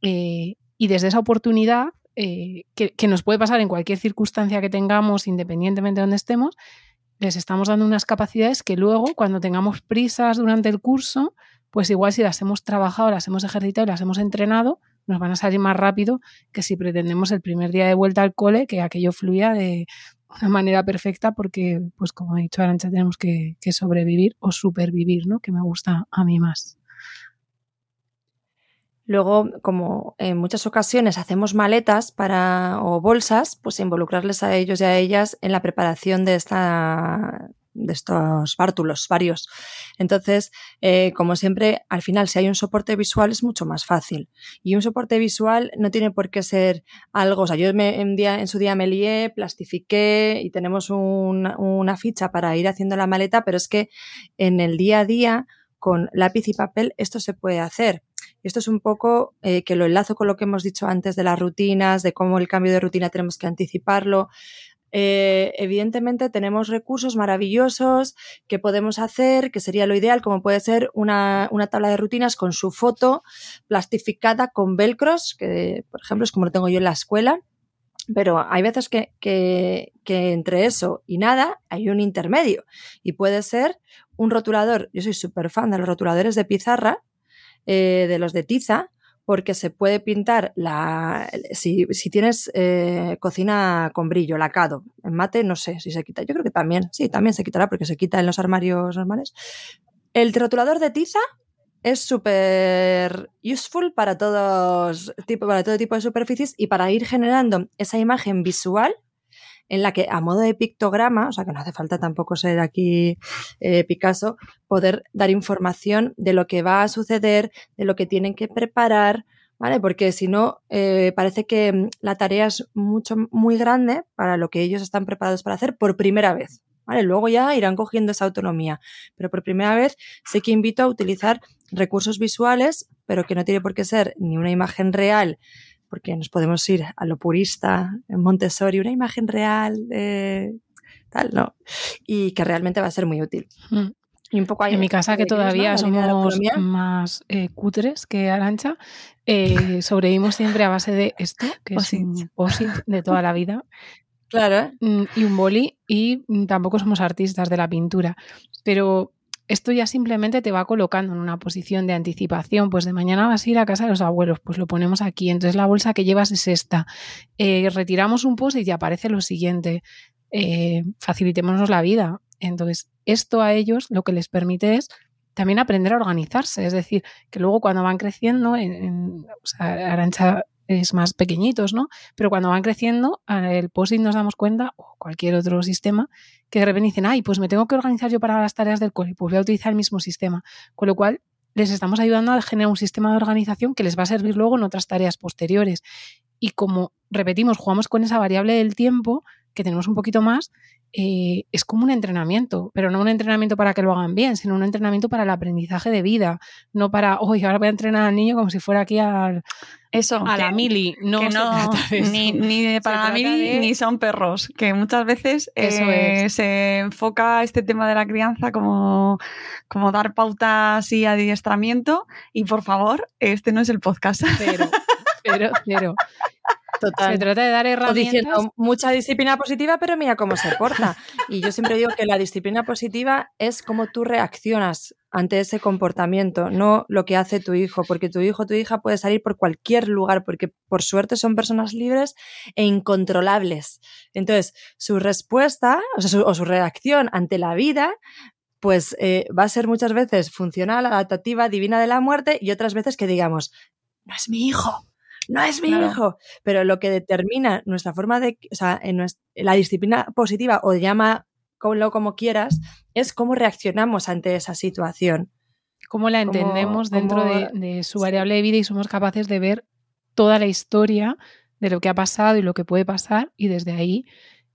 Eh, y desde esa oportunidad eh, que, nos puede pasar en cualquier circunstancia que tengamos, independientemente de donde estemos, les estamos dando unas capacidades que luego, cuando tengamos prisas durante el curso, pues igual si las hemos trabajado, las hemos ejercitado las hemos entrenado, nos van a salir más rápido que si pretendemos el primer día de vuelta al cole que aquello fluya de una manera perfecta porque, pues como ha dicho Arancha, tenemos que, que sobrevivir o supervivir, ¿no? Que me gusta a mí más.
Luego, como en muchas ocasiones hacemos maletas para, o bolsas, pues involucrarles a ellos y a ellas en la preparación de esta de estos bártulos varios. Entonces, eh, como siempre, al final, si hay un soporte visual es mucho más fácil. Y un soporte visual no tiene por qué ser algo, o sea, yo me, en, día, en su día me lié, plastifiqué y tenemos una ficha para ir haciendo la maleta, pero es que en el día a día, con lápiz y papel, esto se puede hacer. Esto es un poco eh, que lo enlazo con lo que hemos dicho antes de las rutinas, de cómo el cambio de rutina tenemos que anticiparlo. Eh, evidentemente tenemos recursos maravillosos que podemos hacer, que sería lo ideal, como puede ser una, una, tabla de rutinas con su foto plastificada con velcros, que por ejemplo es como lo tengo yo en la escuela. Pero hay veces que, que, entre eso y nada hay un intermedio y puede ser un rotulador. Yo soy súper fan de los rotuladores de pizarra, eh, de los de tiza, porque se puede pintar la. Si, si tienes eh, cocina con brillo, lacado, en mate, no sé si se quita. Yo creo que también, sí, también se quitará porque se quita en los armarios normales. El rotulador de tiza es súper useful para todos tipo, para todo tipo de superficies y para ir generando esa imagen visual en la que a modo de pictograma, o sea que no hace falta tampoco ser aquí eh, Picasso, poder dar información de lo que va a suceder, de lo que tienen que preparar, ¿vale? Porque si no, eh, parece que mm, la tarea es mucho, muy grande para lo que ellos están preparados para hacer por primera vez. ¿Vale? Luego ya irán cogiendo esa autonomía, pero por primera vez sé que invito a utilizar recursos visuales, pero que no tiene por qué ser ni una imagen real porque nos podemos ir a lo purista, en Montessori, una imagen real, tal, ¿no? Y que realmente va a ser muy útil.
Mm. Y un poco en mi casa, que todavía somos más eh, cutres que Arancha, eh, sobrevivimos siempre a base de esto, que es un posit de toda la vida.
Claro.
Mm, y un boli, y tampoco somos artistas de la pintura. Pero esto ya simplemente te va colocando en una posición de anticipación. Pues de mañana vas a ir a casa de los abuelos, pues lo ponemos aquí. Entonces la bolsa que llevas es esta. Eh, retiramos un post y te aparece lo siguiente. Eh, facilitémonos la vida. Entonces, esto a ellos lo que les permite es también aprender a organizarse. Es decir, que luego cuando van creciendo, en, o sea, Arancha es más pequeñitos, ¿no? Pero cuando van creciendo, el POSIT nos damos cuenta, o cualquier otro sistema, que de repente dicen, ay, pues me tengo que organizar yo para las tareas del cole, pues voy a utilizar el mismo sistema. Con lo cual, les estamos ayudando a generar un sistema de organización que les va a servir luego en otras tareas posteriores. Y como repetimos, jugamos con esa variable del tiempo, que tenemos un poquito más, eh, es como un entrenamiento, pero no un entrenamiento para que lo hagan bien, sino un entrenamiento para el aprendizaje de vida, no para, oye, ahora voy a entrenar al niño como si fuera aquí al,
eso,
a la mili. No,
Ni, ni para la mili ni son perros, que muchas veces eh, se enfoca este tema de la crianza como, como dar pautas y adiestramiento y por favor, este no es el podcast.
Pero, pero, pero. Se trata de dar herramientas.
Diciendo mucha disciplina positiva, pero mira cómo se porta. Y yo siempre digo que la disciplina positiva es cómo tú reaccionas ante ese comportamiento, no lo que hace tu hijo, porque tu hijo o tu hija puede salir por cualquier lugar, porque por suerte son personas libres e incontrolables. Entonces, su respuesta o, su, reacción ante la vida pues eh, va a ser muchas veces funcional, adaptativa, divina de la muerte y otras veces que digamos, no es mi hijo, no es mi
Claro.
hijo. Pero lo que determina nuestra forma de, o sea, en la disciplina positiva o llama lo como quieras, es cómo reaccionamos ante esa situación.
Cómo la
Cómo-
entendemos dentro
cómo-
de, de su variable de vida y somos capaces de ver toda la historia de lo que ha pasado y lo que puede pasar y desde ahí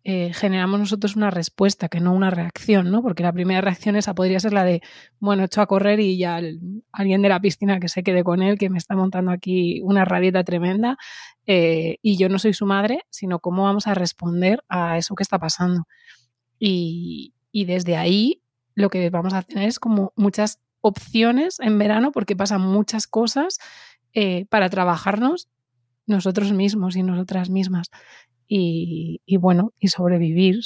eh, generamos nosotros una respuesta, que no una reacción, ¿no? Porque la primera reacción esa podría ser la de, bueno, echo a correr y ya alguien de la piscina que se quede con él, que me está montando aquí una rabieta tremenda, eh, y yo no soy su madre, sino cómo vamos a responder a eso que está pasando. Y, y desde ahí lo que vamos a tener es como muchas opciones en verano, porque pasan muchas cosas eh, para trabajarnos nosotros mismos y nosotras mismas. Y, y bueno, y sobrevivir.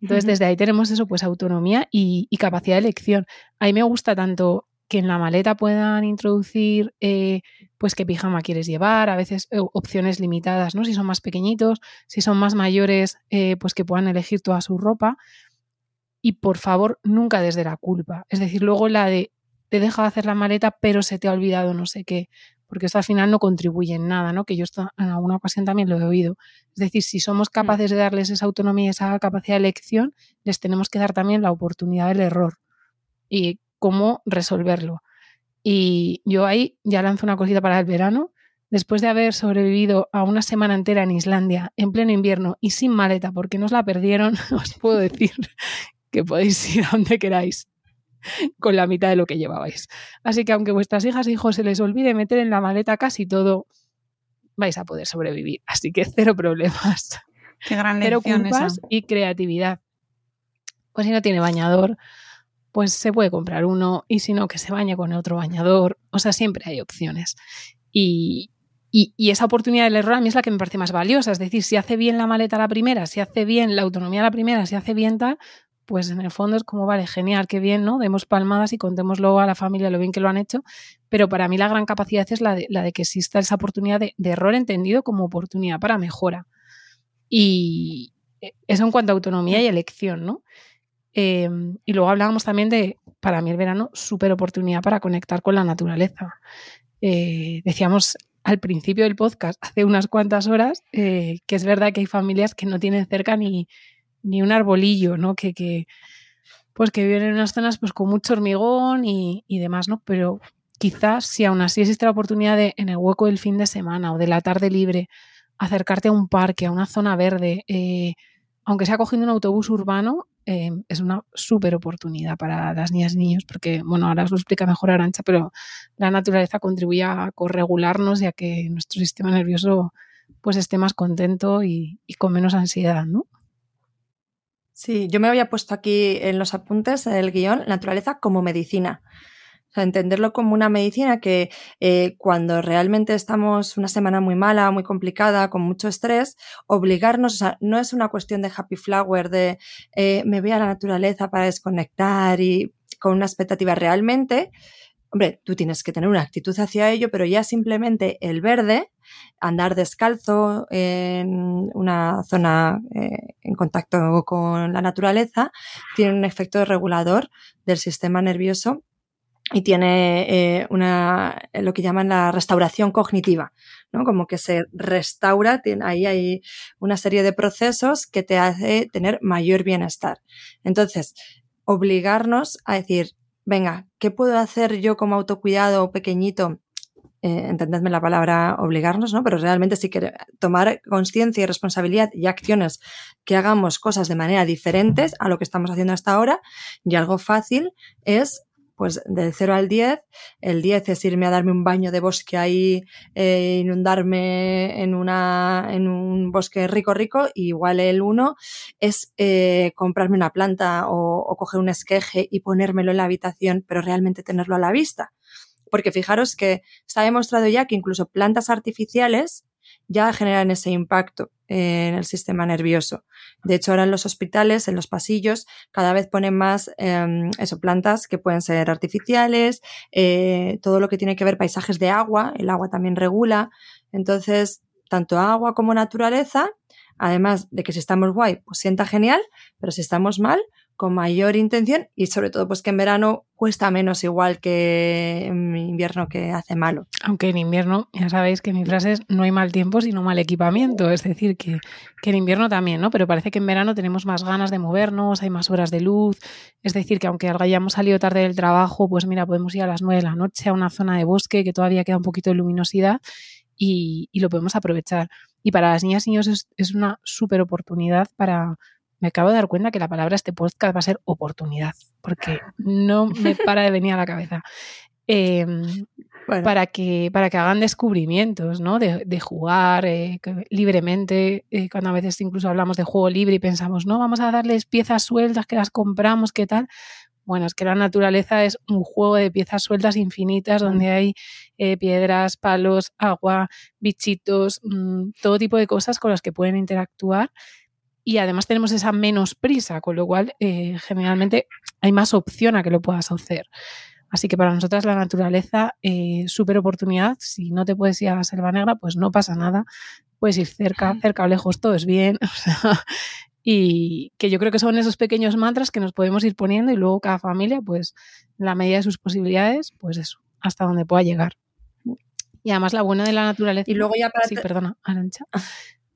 Entonces, desde ahí tenemos eso, pues autonomía y, y capacidad de elección. A mí me gusta tanto que en la maleta puedan introducir, eh, pues qué pijama quieres llevar, a veces eh, opciones limitadas, ¿no? Si son más pequeñitos, si son más mayores, eh, pues que puedan elegir toda su ropa. Y por favor, nunca desde la culpa. Es decir, luego la de te he dejado hacer la maleta, pero se te ha olvidado no sé qué. Porque esto al final no contribuye en nada, ¿no? Que yo esto en alguna ocasión también lo he oído. Es decir, si somos capaces de darles esa autonomía y esa capacidad de elección, les tenemos que dar también la oportunidad del error y cómo resolverlo. Y yo ahí ya lanzo una cosita para el verano. Después de haber sobrevivido a una semana entera en Islandia, en pleno invierno y sin maleta, porque nos la perdieron, os puedo decir que podéis ir a donde queráis con la mitad de lo que llevabais. Así que aunque vuestras hijas e hijos se les olvide meter en la maleta casi todo, vais a poder sobrevivir. Así que cero problemas.
Qué gran
Cero
lección
culpas
esa.
y creatividad. Pues si no tiene bañador, pues se puede comprar uno y si no, que se bañe con otro bañador. O sea, siempre hay opciones. Y, y, y esa oportunidad del error a mí es la que me parece más valiosa. Es decir, si hace bien la maleta la primera, si hace bien la autonomía la primera, si hace bien tal, pues en el fondo es como, vale, genial, qué bien, ¿no? Demos palmadas y contémoslo a la familia lo bien que lo han hecho. Pero para mí la gran capacidad es la de, la de que exista esa oportunidad de, error entendido como oportunidad para mejora. Y eso en cuanto a autonomía y elección, ¿no? Eh, y luego hablábamos también de, para mí el verano, súper oportunidad para conectar con la naturaleza. Eh, decíamos al principio del podcast, hace unas cuantas horas, eh, que es verdad que hay familias que no tienen cerca ni, ni un arbolillo, ¿no? Que, que, pues que viven en unas zonas pues con mucho hormigón y, y demás, ¿no? Pero quizás si aún así existe la oportunidad de en el hueco del fin de semana o de la tarde libre acercarte a un parque, a una zona verde, eh, aunque sea cogiendo un autobús urbano, eh, es una súper oportunidad para las niñas y niños, porque, bueno, ahora os lo explica mejor Arancha, pero la naturaleza contribuye a corregularnos y a que nuestro sistema nervioso pues esté más contento y, y con menos ansiedad, ¿no?
Sí, yo me había puesto aquí en los apuntes del guion naturaleza como medicina. Entenderlo como una medicina que eh, cuando realmente estamos una semana muy mala, muy complicada, con mucho estrés, obligarnos, o sea, no es una cuestión de happy flower, de eh, me voy a la naturaleza para desconectar y con una expectativa realmente. Hombre, tú tienes que tener una actitud hacia ello, pero ya simplemente el verde, andar descalzo en una zona eh, en contacto con la naturaleza, tiene un efecto regulador del sistema nervioso y tiene eh, una, lo que llaman la restauración cognitiva, ¿no? Como que se restaura, ahí hay una serie de procesos que te hace tener mayor bienestar. Entonces, obligarnos a decir, venga, ¿qué puedo hacer yo como autocuidado pequeñito? Eh, entendedme la palabra obligarnos, ¿no? Pero realmente sí que tomar conciencia y responsabilidad y acciones que hagamos cosas de manera diferentes a lo que estamos haciendo hasta ahora. Y algo fácil es pues del 0 al 10, el 10 es irme a darme un baño de bosque ahí, eh, inundarme en, una, en un bosque rico, rico, y igual el 1 es eh, comprarme una planta o, o coger un esqueje y ponérmelo en la habitación, pero realmente tenerlo a la vista. Porque fijaros que está demostrado ya que incluso plantas artificiales ya generan ese impacto en el sistema nervioso. De hecho, ahora en los hospitales, en los pasillos, cada vez ponen más eh, eso, plantas que pueden ser artificiales, eh, todo lo que tiene que ver paisajes de agua, el agua también regula. Entonces, tanto agua como naturaleza, además de que si estamos guay, pues sienta genial, pero si estamos mal, con mayor intención y sobre todo pues que en verano cuesta menos igual que en invierno que hace malo.
Aunque en invierno, ya sabéis que mi frase es no hay mal tiempo sino mal equipamiento, es decir, que, que en invierno también, ¿no? Pero parece que en verano tenemos más ganas de movernos, hay más horas de luz, es decir, que aunque hayamos salido tarde del trabajo, pues mira, podemos ir a las nueve de la noche a una zona de bosque que todavía queda un poquito de luminosidad y, y lo podemos aprovechar. Y para las niñas y niños es, es una súper oportunidad para me acabo de dar cuenta que la palabra este podcast va a ser oportunidad, porque no me para de venir a la cabeza. Eh, bueno. para, que, para que hagan descubrimientos, ¿no? De, de jugar eh, libremente, eh, cuando a veces incluso hablamos de juego libre y pensamos, no, vamos a darles piezas sueltas que las compramos, ¿qué tal? Bueno, es que la naturaleza es un juego de piezas sueltas infinitas donde hay eh, piedras, palos, agua, bichitos, mmm, todo tipo de cosas con las que pueden interactuar y además tenemos esa menos prisa, con lo cual eh, generalmente hay más opción a que lo puedas hacer. Así que para nosotras la naturaleza, eh, súper oportunidad. Si no te puedes ir a la Selva Negra, pues no pasa nada. Puedes ir cerca, cerca o lejos, todo es bien. y que yo creo que son esos pequeños mantras que nos podemos ir poniendo y luego cada familia, pues en la medida de sus posibilidades, pues eso, hasta donde pueda llegar. Y además la buena de la naturaleza.
Y luego ya para.
Sí, perdona, Arancha.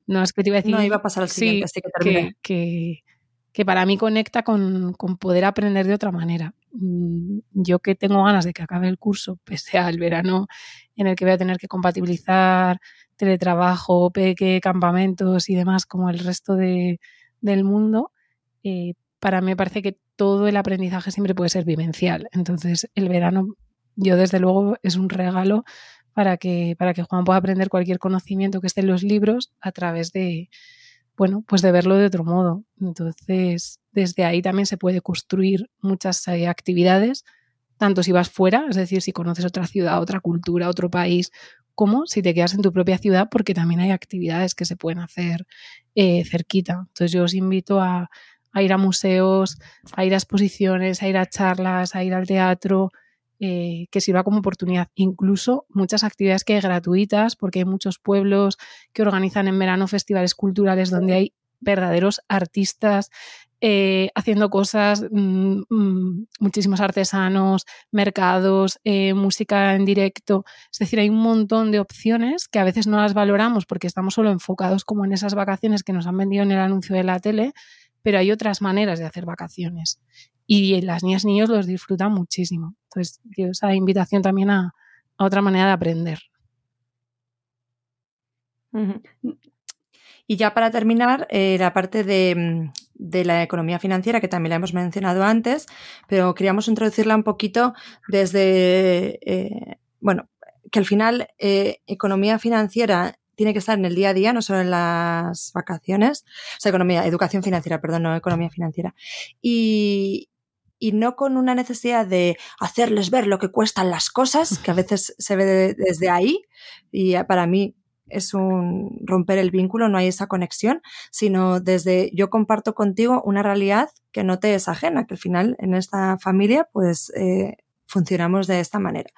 No, es que te iba a decir.
No, iba a pasar al siguiente,
sí,
así que termina.
Que, que, que, para mí conecta con, con, poder aprender de otra manera. Mm, yo que tengo ganas de que acabe el curso, pese al verano en el que voy a tener que compatibilizar teletrabajo, peque, campamentos y demás, como el resto de, del mundo, eh, para mí me parece que todo el aprendizaje siempre puede ser vivencial. Entonces, el verano, yo desde luego, es un regalo para que, para que Juan pueda aprender cualquier conocimiento que esté en los libros a través de, bueno, pues de verlo de otro modo. Entonces, desde ahí también se puede construir muchas eh, actividades, tanto si vas fuera, es decir, si conoces otra ciudad, otra cultura, otro país, como si te quedas en tu propia ciudad, porque también hay actividades que se pueden hacer eh, cerquita. Entonces, yo os invito a, a ir a museos, a ir a exposiciones, a ir a charlas, a ir al teatro, eh, que sirva como oportunidad. Incluso muchas actividades que hay gratuitas, porque hay muchos pueblos que organizan en verano festivales culturales donde hay verdaderos artistas eh, haciendo cosas, mmm, mmm, muchísimos artesanos, mercados, eh, música en directo. Es decir, hay un montón de opciones que a veces no las valoramos porque estamos solo enfocados como en esas vacaciones que nos han vendido en el anuncio de la tele, pero hay otras maneras de hacer vacaciones y las niñas y niños los disfrutan muchísimo. Entonces, esa invitación también a, otra manera de aprender.
Y ya para terminar, eh, la parte de, de, la economía financiera, que también la hemos mencionado antes, pero queríamos introducirla un poquito desde, eh, bueno, que al final eh, economía financiera tiene que estar en el día a día, no solo en las vacaciones, o sea, economía, educación financiera, perdón, no economía financiera. Y, y no con una necesidad de hacerles ver lo que cuestan las cosas, que a veces se ve de, desde ahí, y para mí es un romper el vínculo, no hay esa conexión, sino desde yo comparto contigo una realidad que no te es ajena, que al final en esta familia pues eh, funcionamos de esta manera.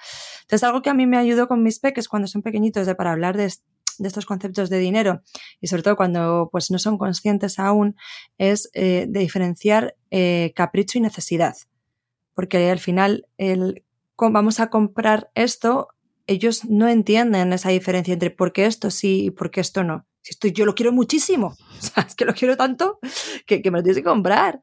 Entonces algo que a mí me ayudó con mis peques cuando son pequeñitos de para hablar de, de estos conceptos de dinero y sobre todo cuando pues no son conscientes aún es eh, de diferenciar eh, capricho y necesidad. Porque al final el vamos a comprar esto ellos no entienden esa diferencia entre por qué esto sí y por qué esto no. Si esto yo lo quiero muchísimo o es que lo quiero tanto que, que me lo tienes que comprar.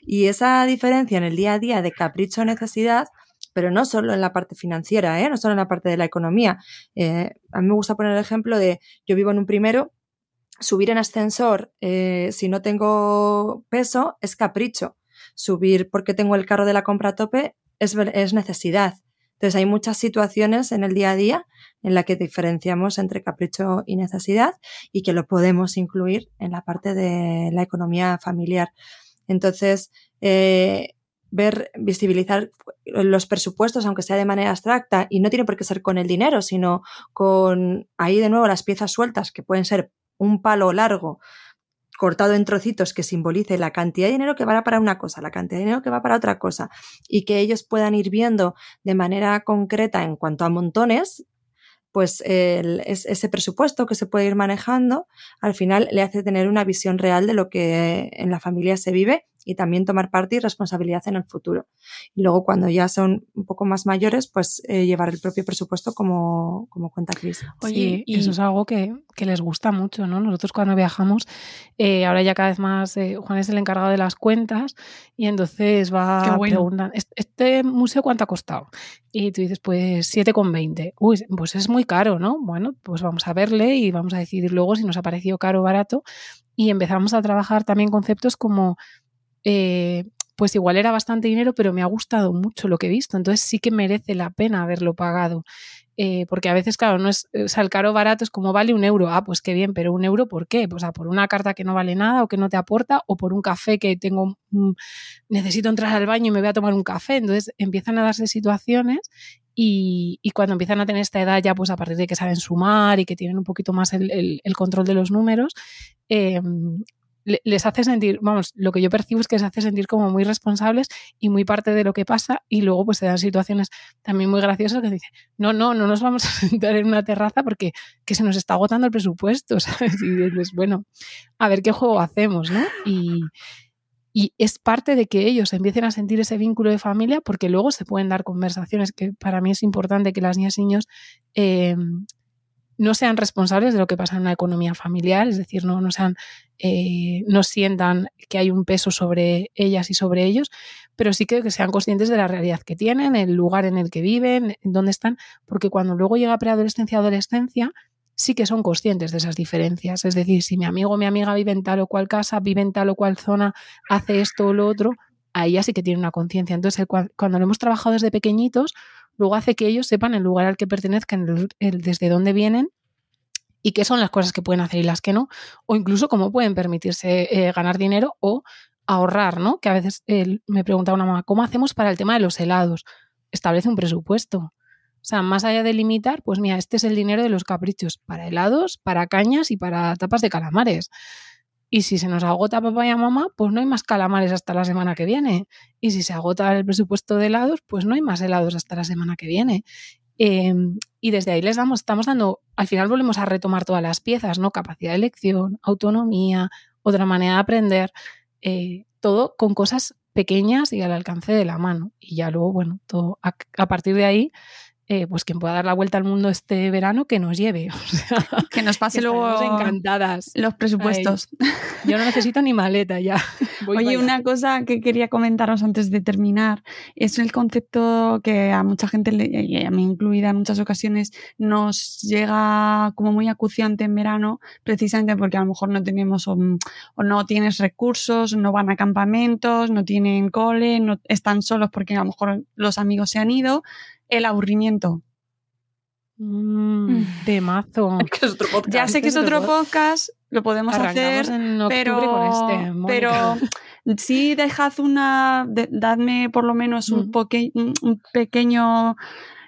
Y esa diferencia en el día a día de capricho o necesidad pero no solo en la parte financiera, ¿eh? no solo en la parte de la economía. Eh, a mí me gusta poner el ejemplo de yo vivo en un primero, subir en ascensor eh, si no tengo peso es capricho, subir porque tengo el carro de la compra a tope es, es necesidad. Entonces hay muchas situaciones en el día a día en la que diferenciamos entre capricho y necesidad y que lo podemos incluir en la parte de la economía familiar. Entonces, eh, ver, visibilizar los presupuestos, aunque sea de manera abstracta, y no tiene por qué ser con el dinero, sino con ahí de nuevo las piezas sueltas, que pueden ser un palo largo cortado en trocitos que simbolice la cantidad de dinero que va para una cosa, la cantidad de dinero que va para otra cosa, y que ellos puedan ir viendo de manera concreta en cuanto a montones, pues ese presupuesto que se puede ir manejando al final le hace tener una visión real de lo que en la familia se vive y también tomar parte y responsabilidad en el futuro. Y luego cuando ya son un poco más mayores, pues eh, llevar el propio presupuesto como, como cuenta Cris.
Oye, y eso es algo que, que, les gusta mucho, ¿no? Nosotros cuando viajamos, eh, ahora ya cada vez más, eh, Juan es el encargado de las cuentas y entonces va
bueno.
preguntar, ¿este museo cuánto ha costado? Y tú dices, pues 7,20. Uy, pues es muy caro, ¿no? Bueno, pues vamos a verle y vamos a decidir luego si nos ha parecido caro o barato. Y empezamos a trabajar también conceptos como eh, pues igual era bastante dinero, pero me ha gustado mucho lo que he visto. Entonces sí que merece la pena haberlo pagado. Eh, porque a veces, claro, no es, o el caro barato es como vale un euro. Ah, pues qué bien, pero un euro ¿por qué? Pues por una carta que no vale nada o que no te aporta, o por un café que tengo, mm, necesito entrar al baño y me voy a tomar un café. Entonces empiezan a darse situaciones y, y, cuando empiezan a tener esta edad ya, pues a partir de que saben sumar y que tienen un poquito más el, el, el control de los números, eh, les hace sentir, vamos, lo que yo percibo es que les hace sentir como muy responsables y muy parte de lo que pasa y luego pues se dan situaciones también muy graciosas que dicen, no, no, no nos vamos a sentar en una terraza porque que se nos está agotando el presupuesto, ¿sabes? Y dices, bueno, a ver qué juego hacemos, ¿no? Y, y es parte de que ellos empiecen a sentir ese vínculo de familia porque luego se pueden dar conversaciones que para mí es importante que las niñas y niños eh, no sean responsables de lo que pasa en una economía familiar, es decir, no, no, sean, eh, no sientan que hay un peso sobre ellas y sobre ellos, pero sí que, que, sean conscientes de la realidad que tienen, el lugar en el que viven, en dónde están, porque cuando luego llega preadolescencia adolescencia, sí que son conscientes de esas diferencias. Es decir, si mi amigo o mi amiga vive en tal o cual casa, vive en tal o cual zona, hace esto o lo otro, ahí ya sí que tiene una conciencia. Entonces, cuando lo hemos trabajado desde pequeñitos, luego hace que ellos sepan el lugar al que pertenezcan, el, desde dónde vienen y qué son las cosas que pueden hacer y las que no, o incluso cómo pueden permitirse eh, ganar dinero o ahorrar, ¿no? Que a veces me pregunta una mamá, ¿cómo hacemos para el tema de los helados? Establece un presupuesto. O sea, más allá de limitar, pues mira, este es el dinero de los caprichos, para helados, para cañas y para tapas de calamares. Y si se nos agota papá y mamá, pues no hay más calamares hasta la semana que viene. Y si se agota el presupuesto de helados, pues no hay más helados hasta la semana que viene. Eh, y desde ahí les damos, estamos dando, al final volvemos a retomar todas las piezas, ¿no? Capacidad de elección, autonomía, otra manera de aprender, eh, todo con cosas pequeñas y al alcance de la mano. Y ya luego, bueno, todo a partir de ahí eh, pues quien pueda dar la vuelta al mundo este verano, que nos lleve. O sea,
que nos pase
que
luego
encantadas.
los presupuestos.
Ay, yo no necesito ni maleta ya. Voy
Oye, una cosa que quería comentaros antes de terminar es el concepto que a mucha gente, y a mí incluida en muchas ocasiones, nos llega como muy acuciante en verano, precisamente porque a lo mejor no tenemos o, o no tienes recursos, no van a campamentos, no tienen cole, no están solos porque a lo mejor los amigos se han ido el aburrimiento.
Mm, temazo.
ya sé que es otro podcast, lo podemos
Arrancamos
hacer,
en
pero,
con este,
pero sí dejad una, de, dadme por lo menos un, poque, un pequeño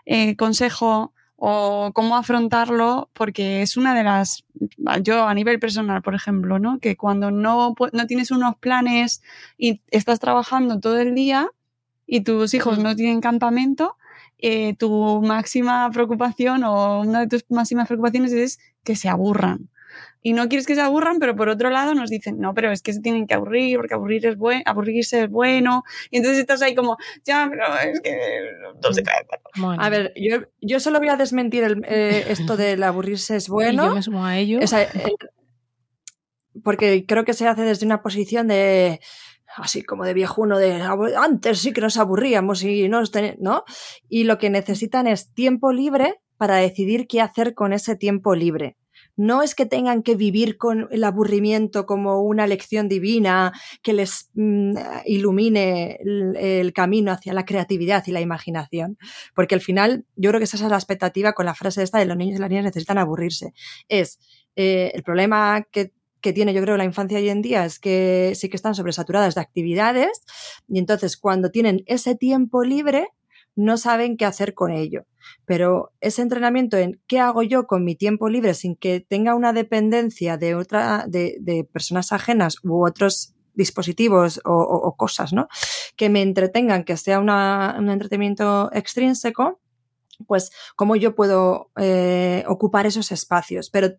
eh, consejo o cómo afrontarlo, porque es una de las, yo a nivel personal, por ejemplo, ¿no? que cuando no, no tienes unos planes y estás trabajando todo el día y tus hijos
Mm.
no tienen campamento, eh, tu máxima preocupación o una de tus máximas preocupaciones es que se aburran. Y no quieres que se aburran, pero por otro lado nos dicen, no, pero es que se tienen que aburrir, porque aburrir es buen, aburrirse es bueno. Y entonces estás ahí como, ya, pero es que no se cae.
Bueno,
A ver, yo, yo solo voy a desmentir el, eh, esto del aburrirse es bueno.
y yo me sumo a ello.
O sea, eh, porque creo que se hace desde una posición de así como de viejuno de antes sí que nos aburríamos y no, ¿no? Y lo que necesitan es tiempo libre para decidir qué hacer con ese tiempo libre. No es que tengan que vivir con el aburrimiento como una lección divina que les mm, ilumine el, camino hacia la creatividad y la imaginación. Porque al final, yo creo que esa es la expectativa con la frase esta de los niños y las niñas necesitan aburrirse. Es eh, el problema que que tiene yo creo la infancia hoy en día es que sí que están sobresaturadas de actividades y entonces cuando tienen ese tiempo libre no saben qué hacer con ello. Pero ese entrenamiento en qué hago yo con mi tiempo libre sin que tenga una dependencia de otra, de, personas ajenas u otros dispositivos o, cosas, ¿no? Que me entretengan, que sea un entretenimiento extrínseco, pues cómo yo puedo eh, ocupar esos espacios. Pero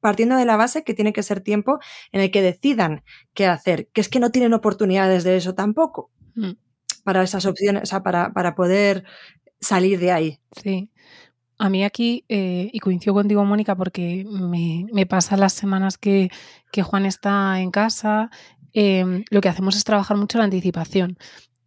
partiendo de la base que tiene que ser tiempo en el que decidan qué hacer, que es que no tienen oportunidades de eso tampoco. Mm. Para esas opciones, o sea, para, para poder salir de ahí.
Sí. A mí aquí, eh, y coincido contigo, Mónica, porque me, me pasa las semanas que, que, Juan está en casa, eh, lo que hacemos es trabajar mucho la anticipación.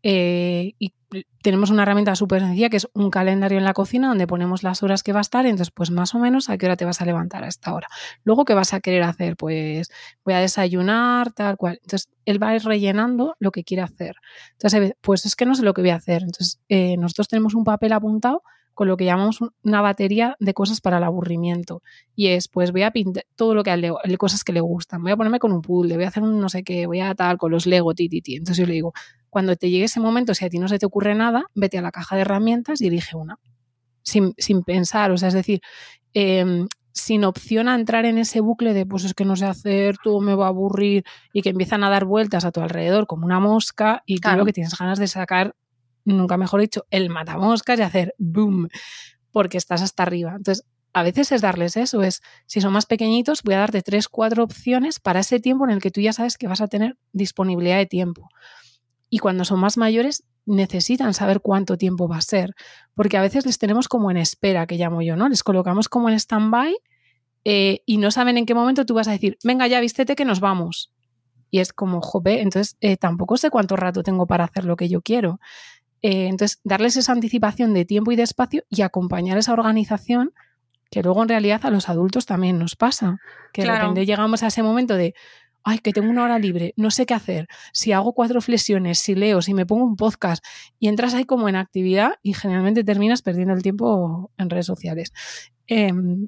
Eh, y tenemos una herramienta súper sencilla que es un calendario en la cocina donde ponemos las horas que va a estar, entonces pues más o menos a qué hora te vas a levantar a esta hora. Luego, ¿qué vas a querer hacer? Pues voy a desayunar, tal cual. Entonces, él va rellenando lo que quiere hacer. Entonces, pues es que no sé lo que voy a hacer. Entonces, eh, nosotros tenemos un papel apuntado con lo que llamamos una batería de cosas para el aburrimiento. Y es, pues voy a pintar todo lo que le, cosas que le gustan. Voy a ponerme con un puzzle, voy a hacer un no sé qué, voy a tal con los Lego, ti, ti, ti. Entonces yo le digo, cuando te llegue ese momento, si a ti no se te ocurre nada, vete a la caja de herramientas y elige una. Sin, sin pensar, o sea, es decir, eh, sin opción a entrar en ese bucle de pues es que no sé hacer, todo me va a aburrir y que empiezan a dar vueltas a tu alrededor como una mosca y claro. que tienes ganas de sacar nunca mejor dicho, el matamoscas y hacer boom, porque estás hasta arriba. Entonces, a veces es darles eso, es, si son más pequeñitos, voy a darte tres, cuatro opciones para ese tiempo en el que tú ya sabes que vas a tener disponibilidad de tiempo. Y cuando son más mayores, necesitan saber cuánto tiempo va a ser, porque a veces les tenemos como en espera, que llamo yo, ¿no? Les colocamos como en stand-by eh, y no saben en qué momento tú vas a decir, venga ya, vístete que nos vamos. Y es como, jope, entonces eh, tampoco sé cuánto rato tengo para hacer lo que yo quiero. Eh, entonces, darles esa anticipación de tiempo y de espacio y acompañar esa organización que luego en realidad a los adultos también nos pasa, que de repente llegamos a ese momento de, ay, que tengo una hora libre, no sé qué hacer, si hago cuatro flexiones, si leo, si me pongo un podcast y entras ahí como en actividad y generalmente terminas perdiendo el tiempo en redes sociales. Em,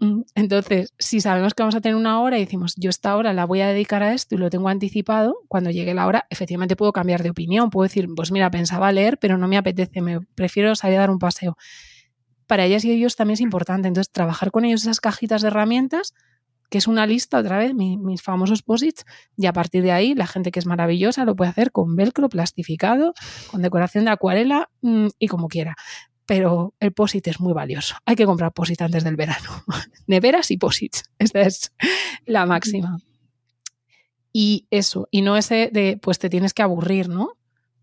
Mm, entonces, si sabemos que vamos a tener una hora y decimos, yo esta hora la voy a dedicar a esto y lo tengo anticipado, cuando llegue la hora, efectivamente puedo cambiar de opinión. Puedo decir, pues mira, pensaba leer, pero no me apetece, me prefiero salir a dar un paseo. Para ellas y ellos también es importante. Entonces, trabajar con ellos esas cajitas de herramientas, que es una lista, otra vez, mis famosos posits, y a partir de ahí, la gente que es maravillosa lo puede hacer con velcro plastificado, con decoración de acuarela mm, y como quiera pero el POSIT es muy valioso. Hay que comprar POSIT antes del verano. Neveras y POSITs. Esta es la máxima. Y eso, y no ese de, pues te tienes que aburrir, ¿no?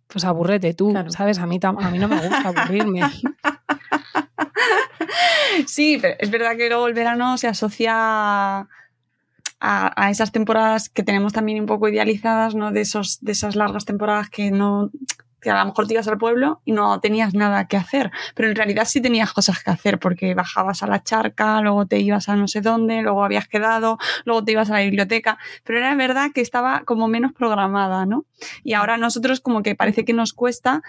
Pues aburrete tú, ¿sabes? A mí, a mí no me gusta aburrirme.
Sí, pero es verdad que luego el verano se asocia a, a, esas temporadas que tenemos también un poco idealizadas, ¿no? De, esos, de esas largas temporadas que no, que a lo mejor te ibas al pueblo y no tenías nada que hacer, pero en realidad sí tenías cosas que hacer porque bajabas a la charca, luego te ibas a no sé dónde, luego habías quedado, luego te ibas a la biblioteca, pero era verdad que estaba como menos programada, ¿no? Y ahora nosotros como que parece que nos cuesta,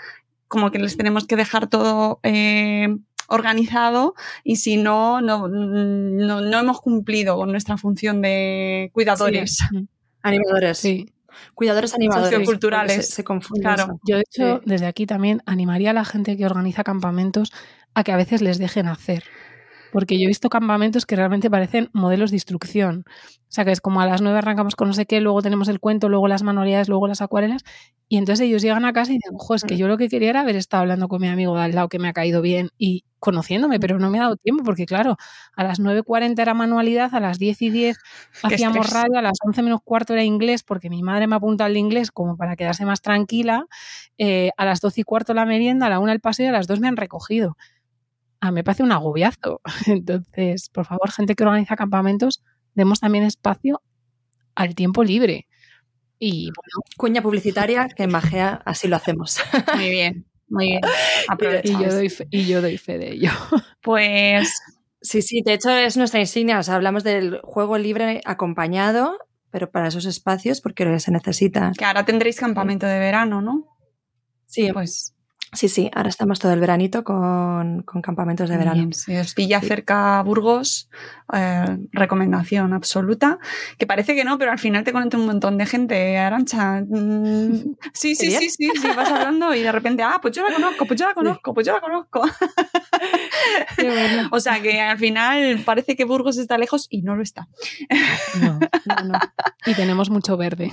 como que les tenemos que dejar todo eh, organizado y si no, no, no, hemos cumplido con nuestra función de cuidadores.
Animadores. Sí cuidadores animadores
socioculturales.
Se, confunden.
Claro.
Yo, de hecho, desde aquí también animaría a la gente que organiza campamentos a que a veces les dejen hacer. Porque yo he visto campamentos que realmente parecen modelos de instrucción. O sea, que es como a las nueve arrancamos con no sé qué, luego tenemos el cuento, luego las manualidades, luego las acuarelas. Y entonces ellos llegan a casa y dicen, ojo, es que yo lo que quería era haber estado hablando con mi amigo de al lado que me ha caído bien y conociéndome, pero no me ha dado tiempo porque, claro, a las 9.40 era manualidad, a las 10 y 10 hacíamos radio, a las 11 menos cuarto era inglés porque mi madre me apunta al inglés como para quedarse más tranquila, eh, a las 12 y cuarto la merienda, a la 1 el paseo y a las 2 me han recogido a mí me parece un agobiazo. Entonces, por favor, gente que organiza campamentos, demos también espacio al tiempo libre. Y bueno.
Cuña publicitaria que en Magea así lo hacemos.
Muy bien, muy bien.
Y yo, doy fe, y yo doy fe de ello.
Pues.
Sí, sí, de hecho es nuestra insignia. O sea, hablamos del juego libre acompañado, pero para esos espacios porque se necesita.
Que ahora tendréis campamento de verano, ¿no?
Sí, pues Sí, sí, ahora estamos todo el veranito con, campamentos de verano.
si os pilla cerca Burgos, eh, recomendación absoluta. Que parece que no, pero al final te conecta un montón de gente, Arancha. Mm, sí, sí, sí, sí, sí, vas hablando y de repente, ah, pues yo la conozco, pues yo la conozco, pues yo la conozco. O sea que al final parece que Burgos está lejos y no lo está.
No, no, Y tenemos mucho verde.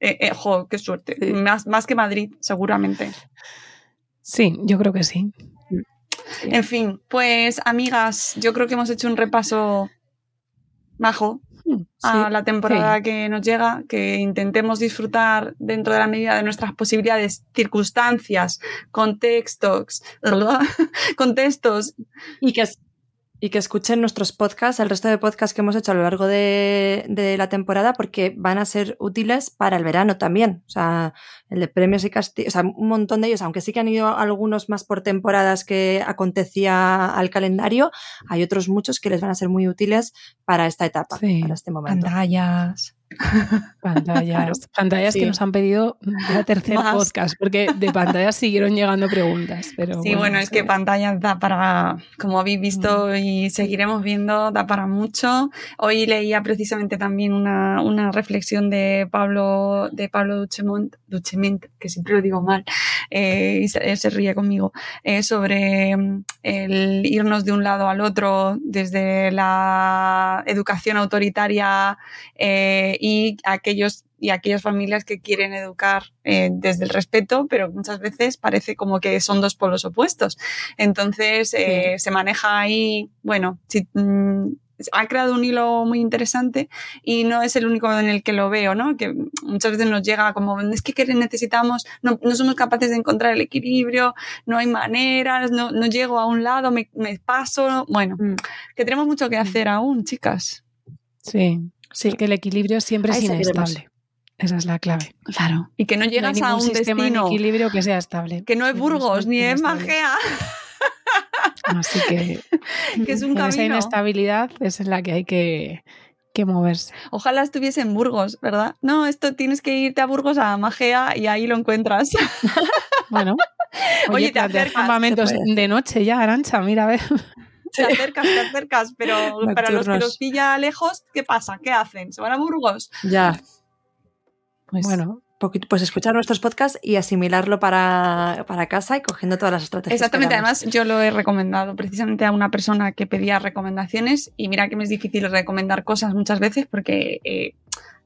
Eh, eh, jo, qué suerte. Más, más que Madrid, seguramente.
Sí, yo creo que sí.
En fin, pues amigas, yo creo que hemos hecho un repaso majo a
Sí,
la temporada
sí.
que nos llega, que intentemos disfrutar dentro de la medida de nuestras posibilidades, circunstancias, contextos, contextos.
Y que, y que escuchen nuestros podcasts, el resto de podcasts que hemos hecho a lo largo de, de la temporada, porque van a ser útiles para el verano también. O sea, el de premios y castigos, o sea, un montón de ellos, aunque sí que han ido algunos más por temporadas que acontecía al calendario, hay otros muchos que les van a ser muy útiles para esta etapa,
Sí.
para este momento.
Pantallas.
Pantallas, pantallas
Sí.
que nos han pedido ya tercer
Más.
podcast, porque de pantallas siguieron llegando preguntas. Pero
Sí, bueno, es que pantallas da para, como habéis visto y seguiremos viendo, da para mucho. Hoy leía precisamente también una, una reflexión de Pablo, de Pablo Duchemont, Duchement, que siempre lo digo mal, eh, y se ríe conmigo, eh, sobre mm, el irnos de un lado al otro desde la educación autoritaria eh, y aquellos y aquellas familias que quieren educar eh, desde el respeto, pero muchas veces parece como que son dos polos opuestos. Entonces eh, se maneja ahí, bueno, si, mm, ha creado un hilo muy interesante y no es el único en el que lo veo, ¿no? Que muchas veces nos llega como, es que ¿qué necesitamos, no, no somos capaces de encontrar el equilibrio, no hay maneras, no, no llego a un lado, me, me paso, bueno,
Mm.
que tenemos mucho que hacer aún, chicas.
Sí,
Sí.
que el equilibrio siempre
Ahí
es inestable. Esa es la clave.
Claro. Y que no
No hay
llegas a un
sistema en
destino
equilibrio que sea estable.
que no es Burgos ni es. Magea,
Así que,
que es un
en esa
camino.
inestabilidad es en la que hay que, que moverse.
Ojalá estuviese en Burgos, ¿verdad? No, esto tienes que irte a Burgos a Magea y ahí lo encuentras.
Bueno,
Oye,
oye,
te acercas,
campamentos de noche ya, Arancha, mira, a ver.
te acercas, te acercas, pero para los que los pilla lejos, ¿qué pasa? ¿Qué hacen? ¿Se van a Burgos?
Ya. Pues,
Bueno,
poquito- pues escuchar nuestros podcasts y asimilarlo para, para casa y cogiendo todas las estrategias.
Exactamente, además yo lo he recomendado precisamente a una persona que pedía recomendaciones y mira que me es difícil recomendar cosas muchas veces porque eh,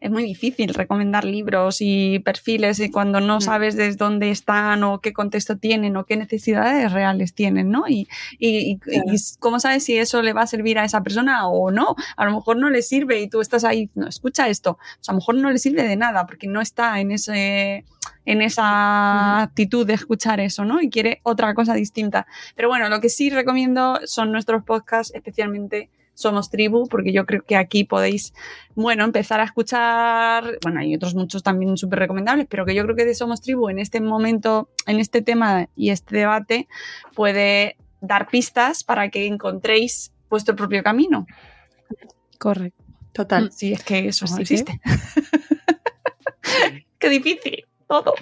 es muy difícil recomendar libros y perfiles y cuando no
Mm.
sabes desde dónde están o qué contexto tienen o qué necesidades reales tienen, ¿no? Y, y, y-
Claro.
y cómo sabes si eso le va a servir a esa persona o no. A lo mejor no le sirve y tú estás ahí, no, escucha esto. Pues a lo mejor no le sirve de nada porque no está en ese en esa actitud de escuchar eso, ¿no? Y quiere otra cosa distinta. Pero bueno, lo que sí recomiendo son nuestros podcasts, especialmente Somos Tribu, porque yo creo que aquí podéis, bueno, empezar a escuchar, bueno, hay otros muchos también súper recomendables, pero que yo creo que de Somos Tribu en este momento, en este tema y este debate, puede dar pistas para que encontréis vuestro propio camino.
correcto.
Total.
Si es que eso
Así que-
existe. Qué difícil, todo.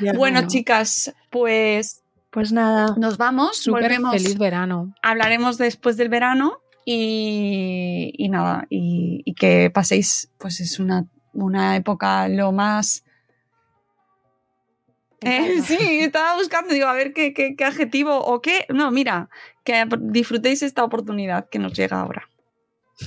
Ya.
Bueno,
Bueno.
chicas, pues
Pues nada.
nos vamos,
Súper
volvemos.
feliz verano.
hablaremos después del verano y, y nada, y, y que paséis, pues es una, una época lo más... Eh, sí, estaba buscando, digo, a ver qué, qué, qué adjetivo o qué... No, mira, que disfrutéis esta oportunidad que nos llega ahora.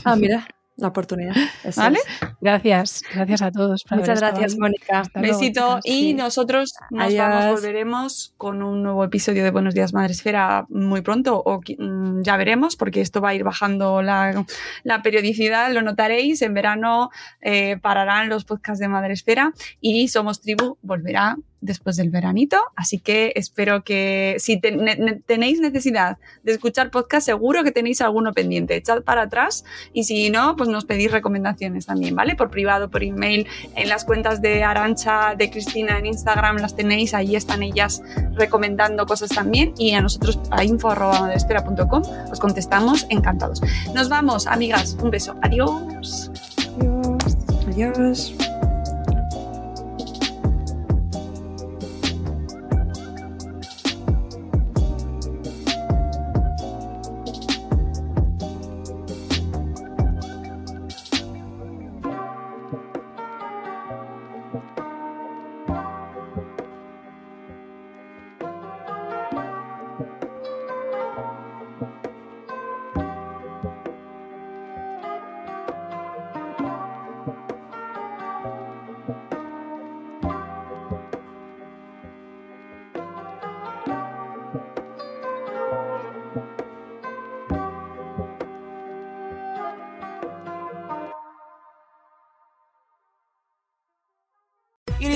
Ah, mira, la oportunidad. Eso
¿Vale?
es.
Gracias, gracias a todos.
Muchas gracias. Mónica.
Hasta luego,
Besito
chicas.
y
sí.
nosotros nos
Adiós.
vamos, volveremos con un nuevo episodio de Buenos Días Madre Esfera muy pronto o mm, ya veremos porque esto va a ir bajando la, la periodicidad, lo notaréis, en verano eh, pararán los podcasts de Madre Esfera y Somos Tribu volverá después del veranito, así que espero que si te- ne- ne- tenéis necesidad de escuchar podcast seguro que tenéis alguno pendiente, echad para atrás y si no, pues nos pedís recomendaciones también, ¿vale? Por privado, por email, en las cuentas de Arancha, de Cristina en Instagram las tenéis, ahí están ellas recomendando cosas también y a nosotros a info.madrespera.com os contestamos encantados. Nos vamos, amigas, un beso, adiós.
Adiós.
It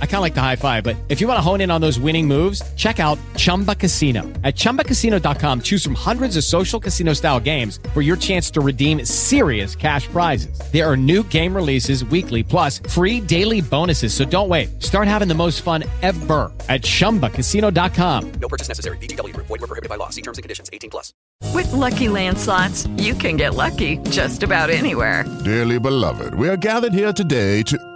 I kind of like the high five, but if you want to hone in on those winning moves, check out Chumba Casino. At ChumbaCasino.com, choose from hundreds of social casino style games for your chance to redeem serious cash prizes. There are new game releases weekly, plus free daily bonuses. So don't wait. Start having the most fun ever at ChumbaCasino.com.
No purchase necessary. VGW. Void were prohibited by law. See terms and conditions. 18 plus.
With Lucky Land slots, you can get lucky just about anywhere.
Dearly beloved, we are gathered here today to.